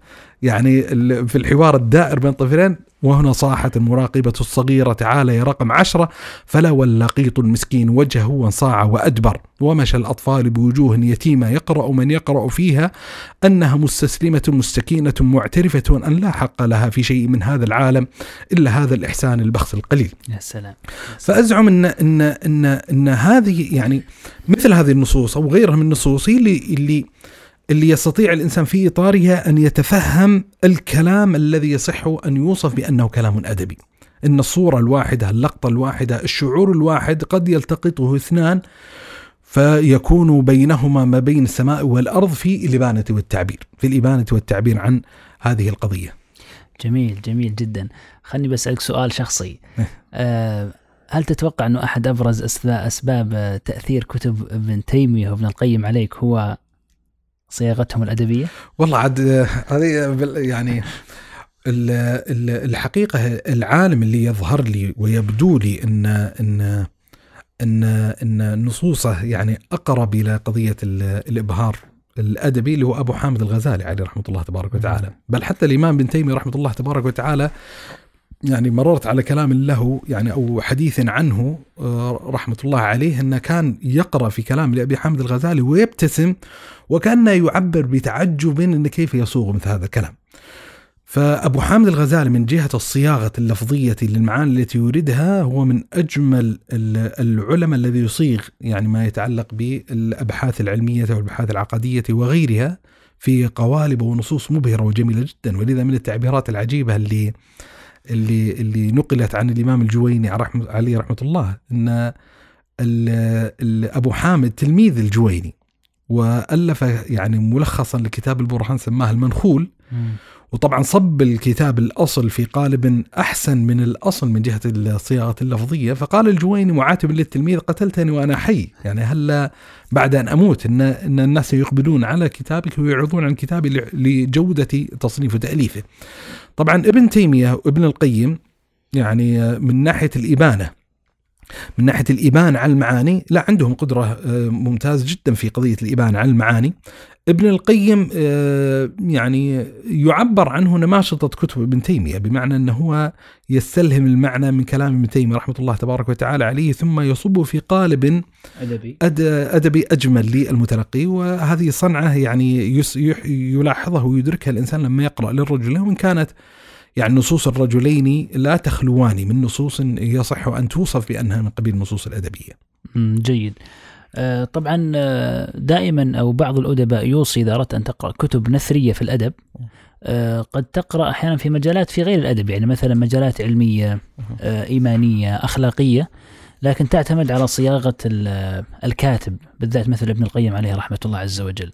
[SPEAKER 1] يعني في الحوار الدائر بين الطفلين وهنا صاحت المراقبة الصغيرة تعالى يا رقم عشرة فلا واللقيط المسكين وجهه وانصاع وأدبر. ومشى الأطفال بوجوه يتيمة يقرأ من يقرأ فيها أنها مستسلمة مستكينة معترفة أن لا حق لها في شيء من هذا العالم إلا هذا الإحسان البخس القليل.
[SPEAKER 2] يا سلام.
[SPEAKER 1] فأزعم أن, أن, أن, أن هذه يعني مثل هذه النصوص أو غيرها من النصوص اللي, اللي اللي يستطيع الإنسان في إطارها أن يتفهم الكلام الذي يصح أن يوصف بأنه كلام أدبي. إن الصورة الواحدة، اللقطة الواحدة، الشعور الواحد قد يلتقطه اثنان فيكون بينهما ما بين السماء والأرض في الإبانة والتعبير، في الإبانة والتعبير عن هذه القضية.
[SPEAKER 2] جميل جميل جدا. خلني بسألك سؤال شخصي. إيه. أه هل تتوقع أنه أحد أبرز أسباب تأثير كتب ابن تيمية وابن القيم عليك هو صياغتهم الأدبية؟
[SPEAKER 1] والله عاد هذه يعني الحقيقة العالم اللي يظهر لي ويبدو لي إن إن إن إن نصوصه يعني أقرب إلى قضية الإبهار الأدبي اللي هو أبو حامد الغزالي عليه رحمة الله تبارك وتعالى، بل حتى الإمام ابن تيمية رحمة الله تبارك وتعالى يعني مررت على كلام له يعني أو حديث عنه آه، رحمة الله عليه أنه كان يقرأ في كلام لأبي حامد الغزالي ويبتسم وكأنه يعبر بتعجب إن كيف يصوغ مثل هذا الكلام. فأبو حامد الغزالي من جهة الصياغة اللفظية للمعاني التي يوردها هو من أجمل العلماء الذي يصيغ يعني ما يتعلق بالأبحاث العلمية والأبحاث العقدية وغيرها في قوالب ونصوص مبهرة وجميلة جدا ولذا من التعبيرات العجيبة اللي اللي اللي نقلت عن الإمام الجويني عليه رحمة الله إن أبو حامد تلميذ الجويني وألف يعني ملخصا لكتاب البرهان سماه المنخول وطبعا صب الكتاب الأصل في قالب أحسن من الأصل من جهة الصياغة اللفظية. فقال الجويني معاتبا للتلميذ قتلتني وأنا حي. يعني هلا بعد أن أموت ان إن الناس يقبلون على كتابك ويعرضون عن كتابي لجودة تصنيفه وتاليفه. طبعا ابن تيمية وابن القيم يعني من ناحية الإبانة من ناحية الإبانة على المعاني لا عندهم قدرة آه، ممتازه جدا في قضية الإبانة على المعاني. ابن القيم آه، يعني يعبر عنه نماشطة كتب ابن تيمية بمعنى أنه هو يستلهم المعنى من كلام ابن تيمية رحمة الله تبارك وتعالى عليه ثم يصبه في قالب أدبي, أدبي أجمل للمتلقي. وهذه صنعة يعني يلاحظه ويدركها الإنسان لما يقرأ للرجل وإن كانت يعني نصوص الرجلين لا تخلوان من نصوص يصح أن توصف بأنها من قبيل النصوص الأدبية.
[SPEAKER 2] جيد. طبعا آه، دائما أو بعض الأدباء يوصي إذا أردت أن تقرأ كتب نثرية في الأدب آه، قد تقرأ أحيانا في مجالات في غير الأدب يعني مثلا مجالات علمية إيمانية أخلاقية لكن تعتمد على صياغة الكاتب بالذات مثل ابن القيم عليه رحمة الله عز وجل.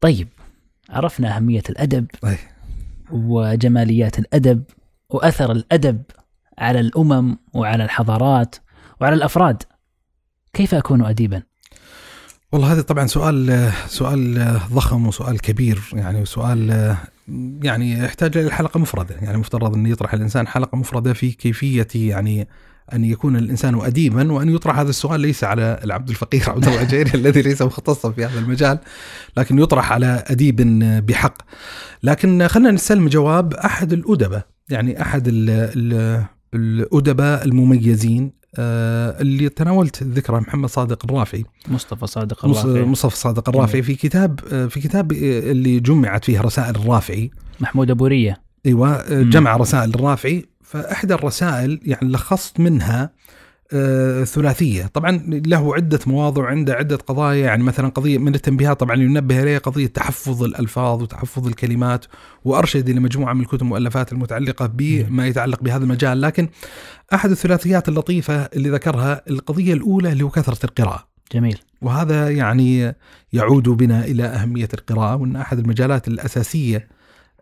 [SPEAKER 2] طيب عرفنا أهمية الأدب وجماليات الأدب وأثر الأدب على الأمم وعلى الحضارات وعلى الأفراد. كيف أكون أديبا؟
[SPEAKER 1] والله هذا طبعا سؤال سؤال ضخم وسؤال كبير يعني سؤال يعني يحتاج إلى حلقة مفردة يعني مفترض أن يطرح الإنسان حلقة مفردة في كيفية يعني أن يكون الإنسان اديبا وأن يطرح هذا السؤال ليس على العبد الفقير عبد الوجيري الذي ليس مختصا في هذا المجال لكن يطرح على أديب بحق لكن خلينا نستلم جواب أحد الأدباء يعني أحد الأدباء المميزين اللي تناولت ذكرى محمد صادق الرافعي.
[SPEAKER 2] مصطفى صادق الرافعي.
[SPEAKER 1] مصطفى صادق الرافعي في كتاب آه، في كتاب آه، اللي جمعت فيه رسائل الرافعي.
[SPEAKER 2] محمود أبو رية.
[SPEAKER 1] أيوه جمع رسائل الرافعي فإحدى الرسائل يعني لخصت منها آه، ثلاثية، طبعا له عدة مواضع وعنده عدة قضايا يعني مثلا قضية من التنبيهات طبعا ينبه اليها قضية تحفظ الألفاظ وتحفظ الكلمات وأرشد إلى مجموعة من الكتب والمؤلفات المتعلقة بما يتعلق بهذا المجال، لكن أحد الثلاثيات اللطيفة اللي ذكرها القضية الأولى اللي هو كثرة القراءة.
[SPEAKER 2] جميل.
[SPEAKER 1] وهذا يعني يعود بنا إلى أهمية القراءة وأن أحد المجالات الأساسية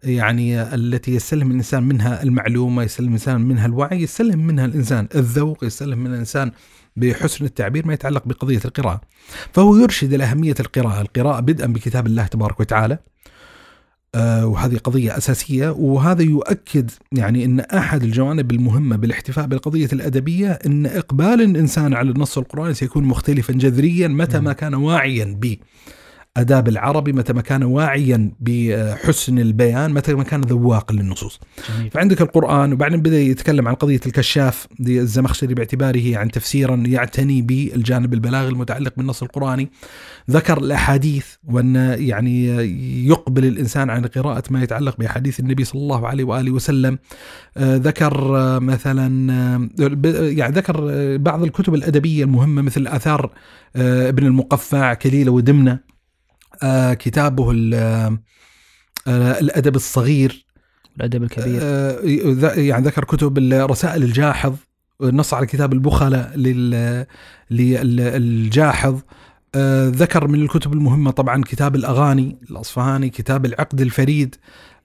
[SPEAKER 1] يعني التي يستلهم الإنسان منها المعلومة، يستلهم الإنسان منها الوعي، يستلهم منها الإنسان الذوق، يستلهم منها الإنسان بحسن التعبير ما يتعلق بقضية القراءة. فهو يرشد إلى اهميه القراءة، القراءة بدءا بكتاب الله تبارك وتعالى. آه وهذه قضية أساسية وهذا يؤكد يعني إن أحد الجوانب المهمة بالاحتفاء بالقضية الأدبية إن إقبال الإنسان على النص القراني سيكون مختلفا جذريا متى ما كان واعيا ب آداب العربي متى ما كان واعيا بحسن البيان متى ما كان ذواقا للنصوص. جميل. فعندك القرآن وبعدين بدأ يتكلم عن قضية الكشاف الزمخشري باعتباره عن تفسيرا يعتني بالجانب البلاغي المتعلق بالنص القرآني. ذكر الأحاديث وأن يعني يقبل الإنسان عن قراءة ما يتعلق بأحاديث النبي صلى الله عليه وآله وسلم. آه، ذكر آه، مثلا آه، يعني ذكر بعض الكتب الأدبية المهمة مثل آثار ابن المقفع كليلة ودمنة. آه كتابه آه الأدب الصغير.
[SPEAKER 2] الأدب الكبير. آه
[SPEAKER 1] يعني ذكر كتب رسائل الجاحظ نص على كتاب البخلاء للجاحظ آه ذكر من الكتب المهمة طبعا كتاب الأغاني الأصفهاني كتاب العقد الفريد.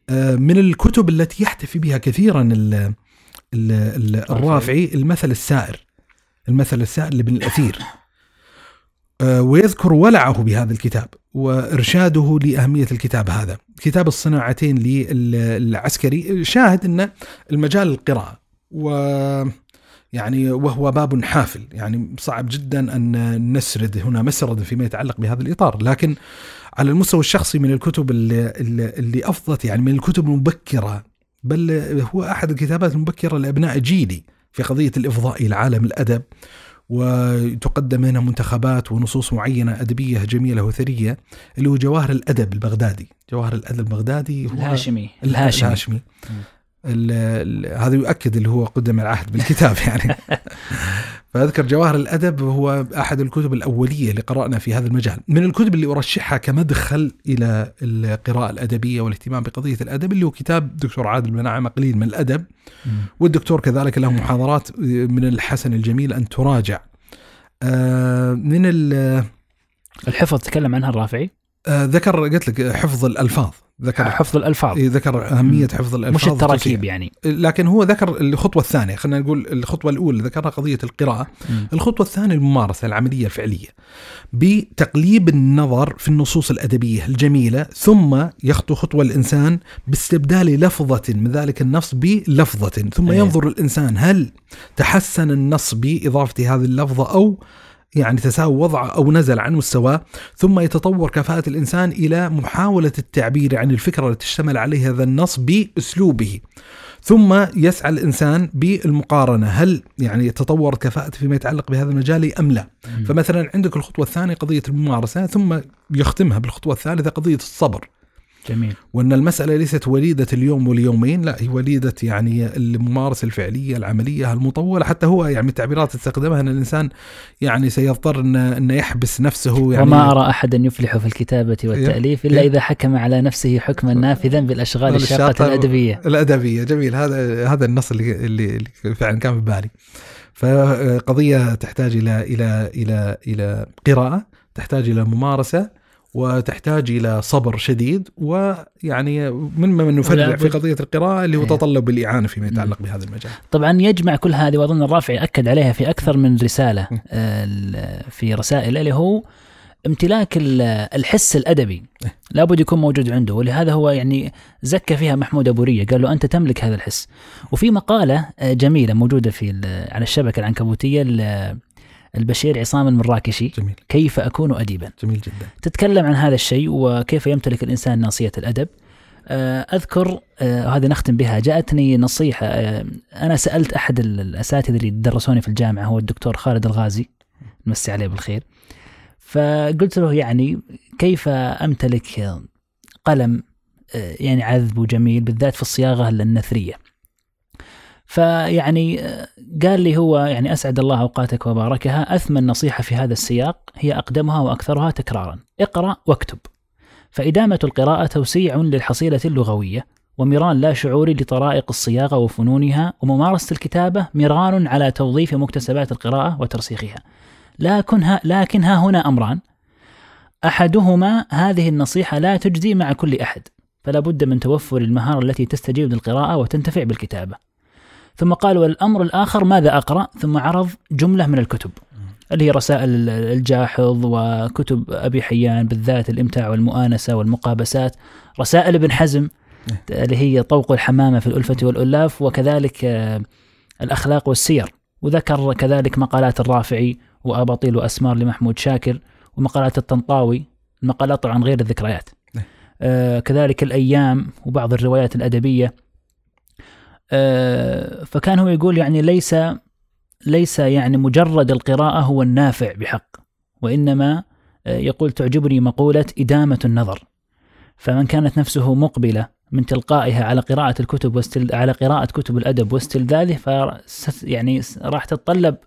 [SPEAKER 1] آه من الكتب التي يحتفي بها كثيرا ال ال الرافعي. المثل السائر. المثل السائر لابن الأثير. آه، ويذكر ولعه بهذا الكتاب وإرشاده لأهمية الكتاب هذا، كتاب الصناعتين للعسكري. شاهد أن المجال القراءة و يعني وهو باب حافل. يعني صعب جدا أن نسرد هنا مسرد فيما يتعلق بهذا الإطار. لكن على المستوى الشخصي من الكتب اللي, اللي أفضت يعني من الكتب المبكرة بل هو أحد الكتابات المبكرة لأبناء جيلي في قضية الإفضاء إلى عالم الأدب. وتقدم هنا منتخبات ونصوص معينة أدبية جميلة وثرية اللي هو جواهر الأدب البغدادي. جواهر الأدب البغدادي
[SPEAKER 2] هو الهاشمي.
[SPEAKER 1] الهاشمي, الهاشمي. هذا يؤكد اللي هو قدم العهد بالكتاب يعني. فأذكر جواهر الأدب هو أحد الكتب الأولية اللي قرانا في هذا المجال. من الكتب اللي أرشحها كمدخل إلى القراءة الأدبية والاهتمام بقضية الأدب اللي هو كتاب دكتور عادل بن نعم قليل من الأدب. والدكتور كذلك له محاضرات من الحسن الجميل أن تراجع. آه، من
[SPEAKER 2] الحفظ تكلم عنها الرافعي؟
[SPEAKER 1] آه، ذكر قلت لك حفظ الألفاظ. ذكر
[SPEAKER 2] حفظ
[SPEAKER 1] الألفاظ. ذكر أهمية حفظ الألفاظ
[SPEAKER 2] مش التراكيب يعني.
[SPEAKER 1] لكن هو ذكر الخطوة الثانية خلينا نقول الخطوة الأولى ذكرها قضية القراءة. م. الخطوة الثانية الممارسة العملية الفعلية بتقليب النظر في النصوص الأدبية الجميلة ثم يخطو خطوة الإنسان باستبدال لفظة من ذلك النص بلفظة ثم أيه. ينظر الإنسان هل تحسن النص بإضافة هذه اللفظة أو يعني تساوى وضعه أو نزل عن مستواه ثم يتطور كفاءة الإنسان إلى محاولة التعبير عن الفكرة التي اشتمل عليها هذا النص بأسلوبه ثم يسعى الإنسان بالمقارنة هل يعني تطورت كفاءته فيما يتعلق بهذا المجال أم لا؟ فمثلا عندك الخطوة الثانية قضية الممارسة ثم يختمها بالخطوة الثالثة قضية الصبر.
[SPEAKER 2] جميل.
[SPEAKER 1] وأن المسألة ليست وليدة اليوم واليومين لا هي وليدة يعني الممارسة الفعلية العملية المطولة. حتى هو يعني التعبيرات استخدمها أن الإنسان يعني سيضطر ان إنه يحبس نفسه يعني.
[SPEAKER 2] وما أرى أحدا يفلح في الكتابة والتأليف إلا إذا حكم على نفسه حكما نافذا بالأشغال الشاقة الأدبية.
[SPEAKER 1] الأدبية. جميل. هذا هذا النص اللي اللي فعلا كان في بالي. فقضية تحتاج إلى إلى إلى إلى قراءة تحتاج إلى ممارسة وتحتاج إلى صبر شديد ويعني مما نفرع في قضية القراءة اللي هو إيه. تطلب الاعانه فيما يتعلق بهذا المجال.
[SPEAKER 2] طبعا يجمع كل هذه وأظن الرافعي أكد عليها في أكثر من رسالة آه، في رسائل اللي هو امتلاك الحس الأدبي إيه. لابد يكون موجود عنده ولهذا هو يعني زكى فيها محمود أبو رية قال له أنت تملك هذا الحس وفي مقالة آه، جميلة موجودة في على الشبكة العنكبوتية البشير عصام المراكشي
[SPEAKER 1] جميل.
[SPEAKER 2] كيف أكون أديبا؟
[SPEAKER 1] جميل جدا.
[SPEAKER 2] تتكلم عن هذا الشيء وكيف يمتلك الإنسان ناصية الأدب. آه، أذكر آه، هذه نختم بها جاءتني نصيحة آه، أنا سألت أحد الأساتذة اللي درسوني في الجامعة هو الدكتور خالد الغازي. نمسي عليه بالخير. فقلت له يعني كيف أمتلك قلم يعني عذب وجميل بالذات في الصياغة النثرية؟ فيعني قال لي هو يعني أسعد الله أوقاتك وباركها. أثمن نصيحة في هذا السياق هي أقدمها وأكثرها تكرارا. اقرأ واكتب. فإدامة القراءة توسيع للحصيلة اللغوية ومران لا شعوري لطرائق الصياغة وفنونها وممارسة الكتابة مران على توظيف مكتسبات القراءة وترسيخها. لكنها لكنها هنا أمران. أحدهما هذه النصيحة لا تجزي مع كل أحد. فلا بد من توفر المهارة التي تستجيب للقراءة وتنتفع بالكتابة. ثم قال والأمر الآخر ماذا أقرأ؟ ثم عرض جملة من الكتب اللي هي رسائل الجاحظ وكتب أبي حيان بالذات الإمتاع والمؤانسة والمقابسات رسائل ابن حزم اللي هي طوق الحمامة في الألفة والألاف وكذلك آه، الأخلاق والسير وذكر كذلك مقالات الرافعي وأباطيل وأسمار لمحمود شاكر ومقالات الطنطاوي المقالات طبعا غير الذكريات. آه كذلك الأيام وبعض الروايات الأدبية آه، فكان هو يقول يعني ليس ليس يعني مجرد القراءة هو النافع بحق وإنما آه، يقول تعجبني مقولة إدامة النظر. فمن كانت نفسه مقبلة من تلقائها على قراءة الكتب واستل... على قراءة كتب الأدب واستلذاذه ف يعني راح تتطلب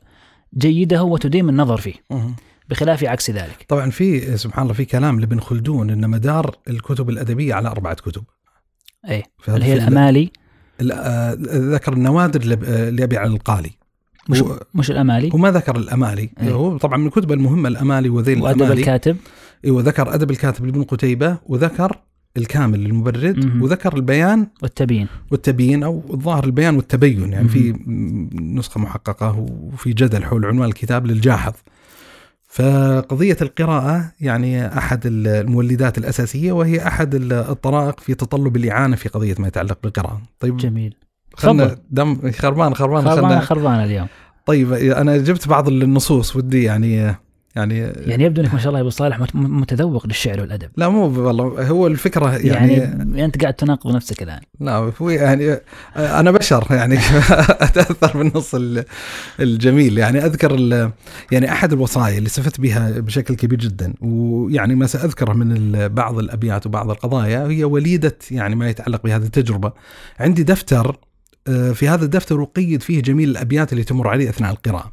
[SPEAKER 2] جيدة وتديم النظر فيه بخلاف عكس ذلك.
[SPEAKER 1] طبعا في سبحان الله في كلام لابن خلدون إن مدار الكتب الأدبية على أربعة كتب.
[SPEAKER 2] اي اللي هي الأمالي
[SPEAKER 1] آه، ذكر النوادر لابي على القالي.
[SPEAKER 2] مش مش الأمالي؟
[SPEAKER 1] هو ما ذكر الأمالي. أيه. هو طبعا من الكتب المهمة الأمالي وذيل
[SPEAKER 2] وأدب الأمالي. الكاتب.
[SPEAKER 1] إيوه ذكر أدب الكاتب لابن قتيبة وذكر الكامل للمبرد مم. وذكر البيان
[SPEAKER 2] والتبيين.
[SPEAKER 1] والتبيين أو الظاهر البيان والتبين يعني مم. في نسخة محققة وفي جدل حول عنوان الكتاب للجاحظ. فقضية القراءة يعني أحد المولدات الأساسية وهي أحد الطرائق في تطلب الإعانة في قضية ما يتعلق بالقراءة.
[SPEAKER 2] طيب جميل.
[SPEAKER 1] خلنا دم خربان خربان
[SPEAKER 2] خربان خربان اليوم.
[SPEAKER 1] طيب أنا جبت بعض النصوص ودي يعني يعني
[SPEAKER 2] يعني يبدو إنك ما شاء الله يا أبو صالح متذوق للشعر والأدب.
[SPEAKER 1] لا مو والله هو الفكرة يعني
[SPEAKER 2] يعني أنت قاعد تناقض نفسك الآن.
[SPEAKER 1] لا هو يعني أنا بشر يعني أتأثر بالنص الجميل. يعني أذكر يعني أحد الوصايا اللي استفدت بها بشكل كبير جدا ويعني ما سأذكره من بعض الأبيات وبعض القضايا هي وليدة يعني ما يتعلق بهذه التجربة. عندي دفتر آه، في هذا الدفتر أقيد فيه جميل الأبيات اللي تمر علي أثناء القراءة.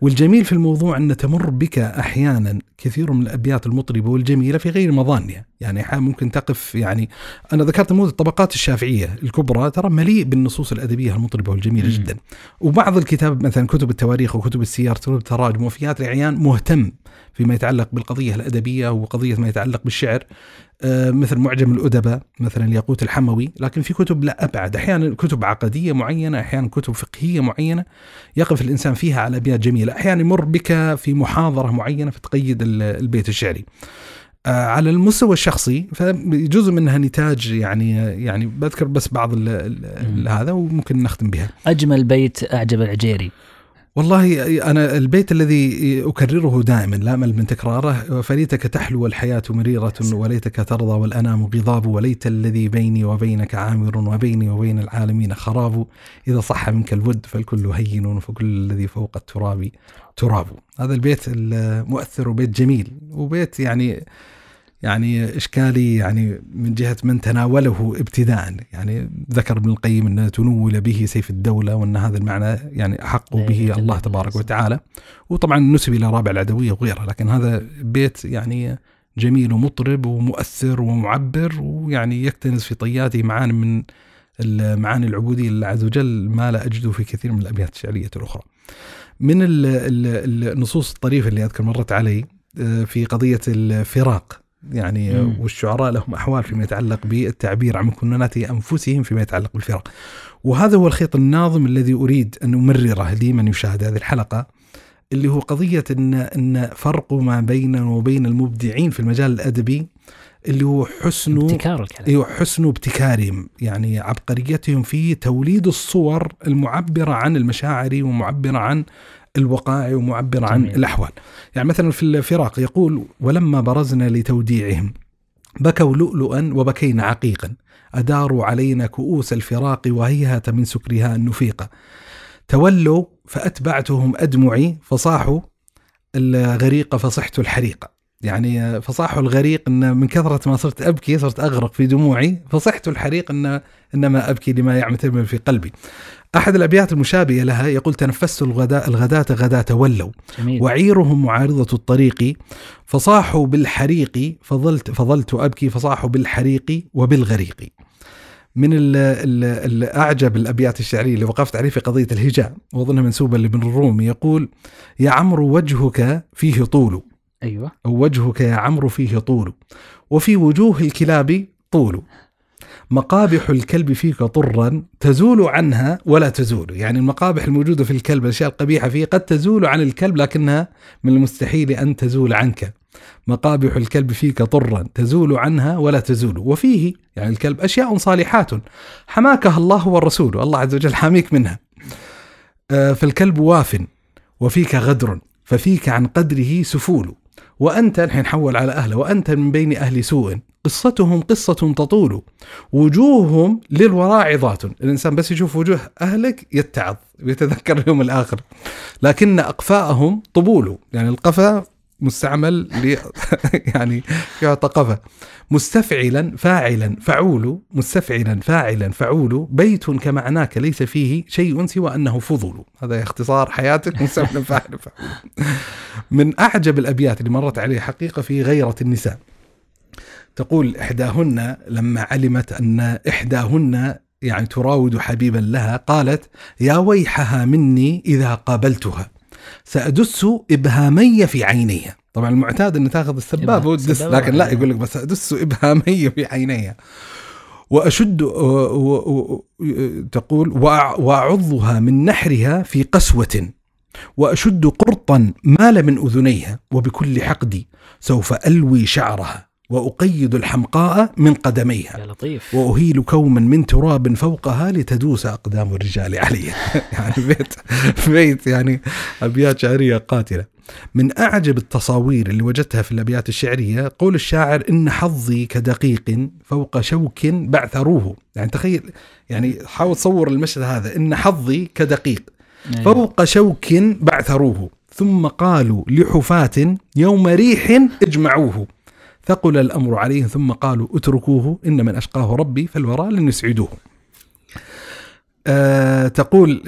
[SPEAKER 1] والجميل في الموضوع أن تمر بك أحيانا كثير من الأبيات المطربة والجميلة في غير مظانها يعني ممكن تقف يعني أنا ذكرت نموذج الطبقات الشافعية الكبرى ترى مليء بالنصوص الأدبية المطربة والجميلة م. جدا. وبعض الكتاب مثلا كتب التواريخ وكتب السير كتب التراجم وفيات الأعيان مهتم فيما يتعلق بالقضية الأدبية وقضية ما يتعلق بالشعر. مثل معجم الأدباء مثلا الياقوت الحموي. لكن في كتب لا أبعد. أحيانا كتب عقدية معينة أحيانا كتب فقهية معينة. يقف الإنسان فيها على أبيات جميلة. أحيانا يمر بك في محاضرة معينة فتقيد البيت الشعري. آه، على المستوى الشخصي فجزء منها نتاج يعني يعني بذكر بس بعض هذا وممكن نختم بها.
[SPEAKER 2] أجمل بيت أعجب العجيري.
[SPEAKER 1] والله أنا البيت الذي أكرره دائما لا أمل من تكراره. فليتك تحلو الحياة مريرة وليتك ترضى والأنام غضاب. وليت الذي بيني وبينك عامر وبيني وبين العالمين خراب. إذا صح منك الود فالكل هين فكل الذي فوق التراب تراب. هذا البيت المؤثر وبيت جميل وبيت يعني يعني إشكالي يعني من جهة من تناوله ابتداء. يعني ذكر ابن القيم أن تنول به سيف الدولة وأن هذا المعنى يعني أحق به الله تبارك وتعالى. وطبعا نسب إلى رابع العدوية وغيرها لكن هذا بيت يعني جميل ومطرب ومؤثر ومعبر ويعني يكتنز في طياته معاني من المعاني العبودية لله عز وجل ما لا أجده في كثير من الأبيات الشعرية الأخرى. من النصوص الطريفة اللي أذكر مرت علي آه، في قضية الفراق. يعني مم. والشعراء لهم أحوال فيما يتعلق بالتعبير عن مكنونات أنفسهم فيما يتعلق بالفرق. وهذا هو الخيط الناظم الذي أريد أن أمرره لمن يشاهد هذه الحلقة اللي هو قضية ان إن فرق ما بيننا وبين المبدعين في المجال الأدبي اللي هو حسن
[SPEAKER 2] ابتكار الكلام
[SPEAKER 1] إيوه حسن ابتكارهم يعني عبقريتهم في توليد الصور المعبرة عن المشاعر ومعبرة عن الوقائع ومعبرة عن الأحوال. يعني مثلا في الفراق يقول ولما برزنا لتوديعهم بكوا لؤلؤا وبكينا عقيقا. أداروا علينا كؤوس الفراق وهيهة من سكرها النفيقة تولوا فأتبعتهم أدمعي فصاحوا الغريق فصحت الحريقة يعني فصاحوا الغريق إن من كثرة ما صرت أبكي صرت أغرق في دموعي فصحت الحريق إن انما أبكي لما يعمل في قلبي. أحد الأبيات المشابهة لها يقول تنفست الغداء الغداة غداة ولوا جميل. وعيرهم معارضة الطريق فصاحوا بالحريق فظلت فظلت أبكي فصاحوا بالحريق وبالغريق. من الاعجب الأبيات الشعرية اللي وقفت عليه في قضية الهجاء وأظنها منسوبة لابن الرومي يقول يا عمرو وجهك فيه طول
[SPEAKER 2] أيوة.
[SPEAKER 1] وجهك يا عمرو فيه طول وفي وجوه الكلاب طول. مقابح الكلب فيك طرا تزول عنها ولا تزول. يعني المقابح الموجودة في الكلب الأشياء القبيحة فيه قد تزول عن الكلب لكنها من المستحيل أن تزول عنك. مقابح الكلب فيك طرا تزول عنها ولا تزول. وفيه يعني الكلب أشياء صالحات حماكها الله والرسول. الله عز وجل حاميك منها. آه، فالكلب واف وفيك غدر ففيك عن قدره سفول. وأنت الحين حول على أهله وأنت من بين أهل سوء. قصتهم قصة تطول. وجوههم للوراء عظات. الإنسان بس يشوف وجوه أهلك يتعظ ويتذكر اليوم الآخر. لكن أقفاءهم طبول. يعني القفا مستعمل لي يعني قفا مستفعلا فاعلا فعول مستفعلا فاعلا فعول بيت كمعناك ليس فيه شيء سوى أنه فضول. هذا اختصار حياتك مستفعلا فاعلا فعول. من أعجب الأبيات اللي مرت علي حقيقة في غيرة النساء. تقول إحداهن لما علمت أن إحداهن يعني تراود حبيبا لها قالت يا ويحها مني إذا قابلتها. سأدس إبهامي في عينيها طبعا المعتاد أن تاخذ السبابة وتدس لكن لا يقول لك بس أدس إبهامي في عينيها وأشد تقول وأعضها من نحرها في قسوة. وأشد قرطا مال من أذنيها. وبكل حقدي سوف ألوي شعرها. وأقيد الحمقاء من قدميها.
[SPEAKER 2] يا لطيف.
[SPEAKER 1] وأهيل كوما من تراب فوقها لتدوس أقدام الرجال عليها يعني بيت بيت يعني أبيات شعرية قاتلة. من أعجب التصاوير اللي وجدتها في الأبيات الشعرية قول الشاعر إن حظي كدقيق فوق شوك بعثروه. يعني تخيل يعني حاول تصور المشهد هذا. إن حظي كدقيق أيوة. فوق شوك بعثروه. ثم قالوا لحفاة يوم ريح اجمعوه. ثقل الأمر عليهم ثم قالوا اتركوه إن من أشقاه ربي فالورى لن يسعدوه. أه تقول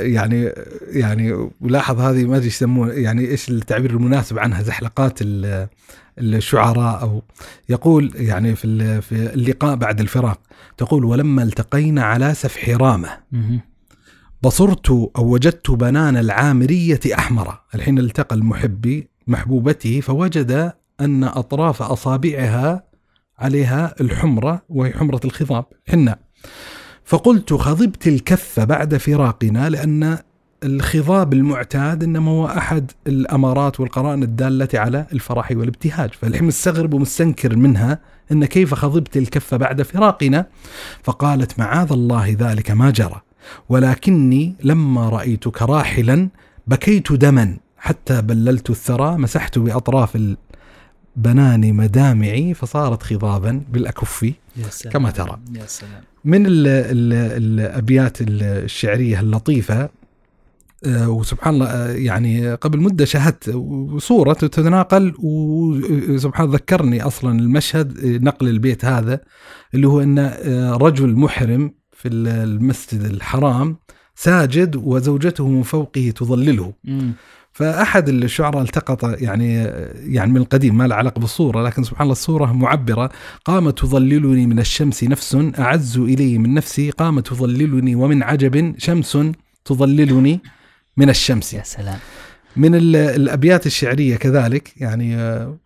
[SPEAKER 1] يعني يعني ولاحظ هذه ما أدري يسمون يعني إيش التعبير المناسب عنها زحلقات الشعراء أو يقول يعني في في اللقاء بعد الفراق تقول ولما التقينا على سفح رامة بصرت أو وجدت بنان العامرية أحمر الحين التقى المحب محبوبته فوجد أن أطراف أصابعها عليها الحمرة وهي حمرة الخضاب حناء فقلت خضبت الكف بعد فراقنا لأن الخضاب المعتاد إنما هو أحد الأمارات والقرائن الدالة على الفرح والابتهاج، فالحين مستغرب ومستنكر منها إن كيف خضبت الكف بعد فراقنا؟ فقالت معاذ الله ذلك ما جرى، ولكني لما رأيتك راحلا بكيت دما حتى بللت الثرى مسحت بأطراف البنان مدامعي فصارت خضابا بالاكف كما ترى. يا سلام. من ال ال الأبيات الشعرية اللطيفة آه، وسبحان الله آه، يعني قبل مدة شاهدت صورة تتناقل وسبحان الله ذكرني أصلا المشهد نقل البيت هذا اللي هو إن آه، رجل محرم في المسجد الحرام ساجد وزوجته من فوقه تظلله فأحد الشعراء التقط يعني يعني من القديم ما له علاقة بالصورة لكن سبحان الله الصورة معبرة. قامت تظللني من الشمس نفس أعز الي من نفسي. قامت تظللني ومن عجب شمس تظللني من الشمس.
[SPEAKER 2] يا سلام.
[SPEAKER 1] من الأبيات الشعرية كذلك يعني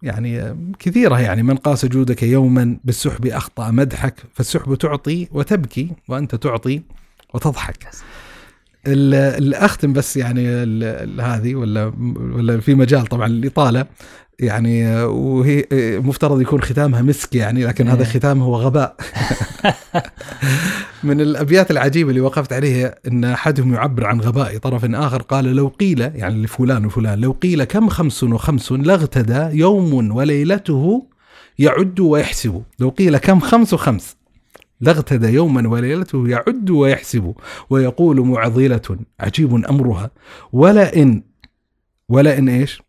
[SPEAKER 1] يعني كثيرة يعني من قاس جودك يوما بالسحب أخطأ مدحك فالسحب تعطي وتبكي وأنت تعطي وتضحك. الأختم بس يعني هذه ولا ولا في مجال طبعا الاطاله يعني وهي مفترض يكون ختامها مسك يعني لكن هذا إيه. ختام هو غباء من الأبيات العجيبة اللي وقفت عليها إن أحدهم يعبر عن غباء طرف آخر قال لو قيل يعني لفلان وفلان لو قيل كم خمس وخمس لاغتدى يوم وليلته يعد ويحسب لو قيل كم خمس وخمس لاغتدى يوما وليلته يعد ويحسب ويقول معضلة عجيب أمرها. ولا إن ولا إن إيش؟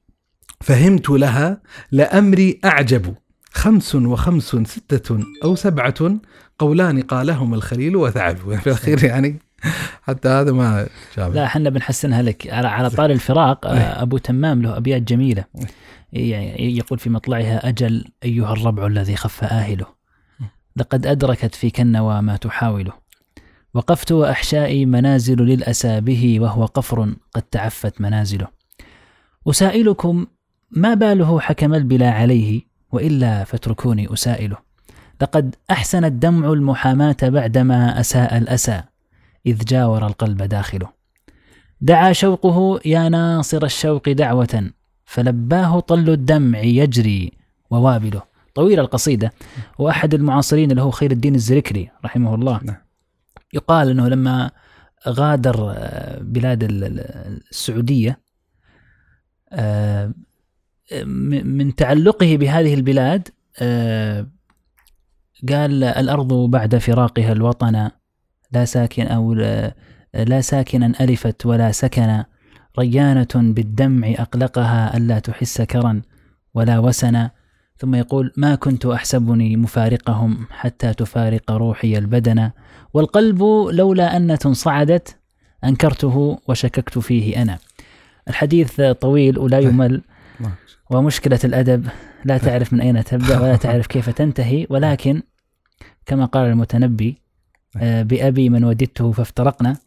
[SPEAKER 1] فهمت لها لأمري أعجب. خمس وخمس ستة أو سبعة قولان قالهما الخليل وثعب في الأخير يعني حتى هذا ما
[SPEAKER 2] جاب لا إحنا بنحسنها لك. على على طار الفراق إيه. أبو تمام له أبيات جميلة. إيه. يعني يقول في مطلعها أجل أيها الربع الذي خف آهله. لقد أدركت فيك النوى ما تحاوله. وقفت وأحشائي منازل للأسى به وهو قفر قد تعفت منازله. أسائلكم ما باله حكم البلا عليه وإلا فاتركوني أسائله. لقد أحسن الدمع المحاماة بعدما أساء الأسى إذ جاور القلب داخله. دعا شوقه يا ناصر الشوق دعوة فلباه طل الدمع يجري ووابله. طويل القصيدة وأحد المعاصرين اللي هو خير الدين الزركري رحمه الله نعم. يقال أنه لما غادر آه، بلاد السعودية آه، من تعلقه بهذه البلاد آه، قال الأرض بعد فراقها الوطن لا ساكن أو لا ساكنا ألفت ولا سكن ريانة بالدمع أقلقها ألا تحس كرا ولا وسنا ثم يقول ما كنت أحسبني مفارقهم حتى تفارق روحي البدن والقلب لولا أنة صعدت أنكرته وشككت فيه أنا. الحديث طويل ولا يمل ومشكلة الأدب لا تعرف من أين تبدأ ولا تعرف كيف تنتهي ولكن كما قال المتنبي آه، بأبي من وددته فافترقنا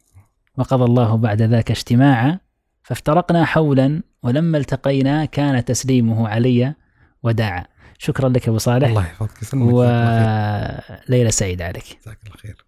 [SPEAKER 2] وقضى الله بعد ذاك اجتماعا فافترقنا حولا ولما التقينا كان تسليمه علي وداعا. شكرا لك أبو صالح.
[SPEAKER 1] الله يحفظك
[SPEAKER 2] وليله سعيدة عليك.
[SPEAKER 1] جزاك الله خير.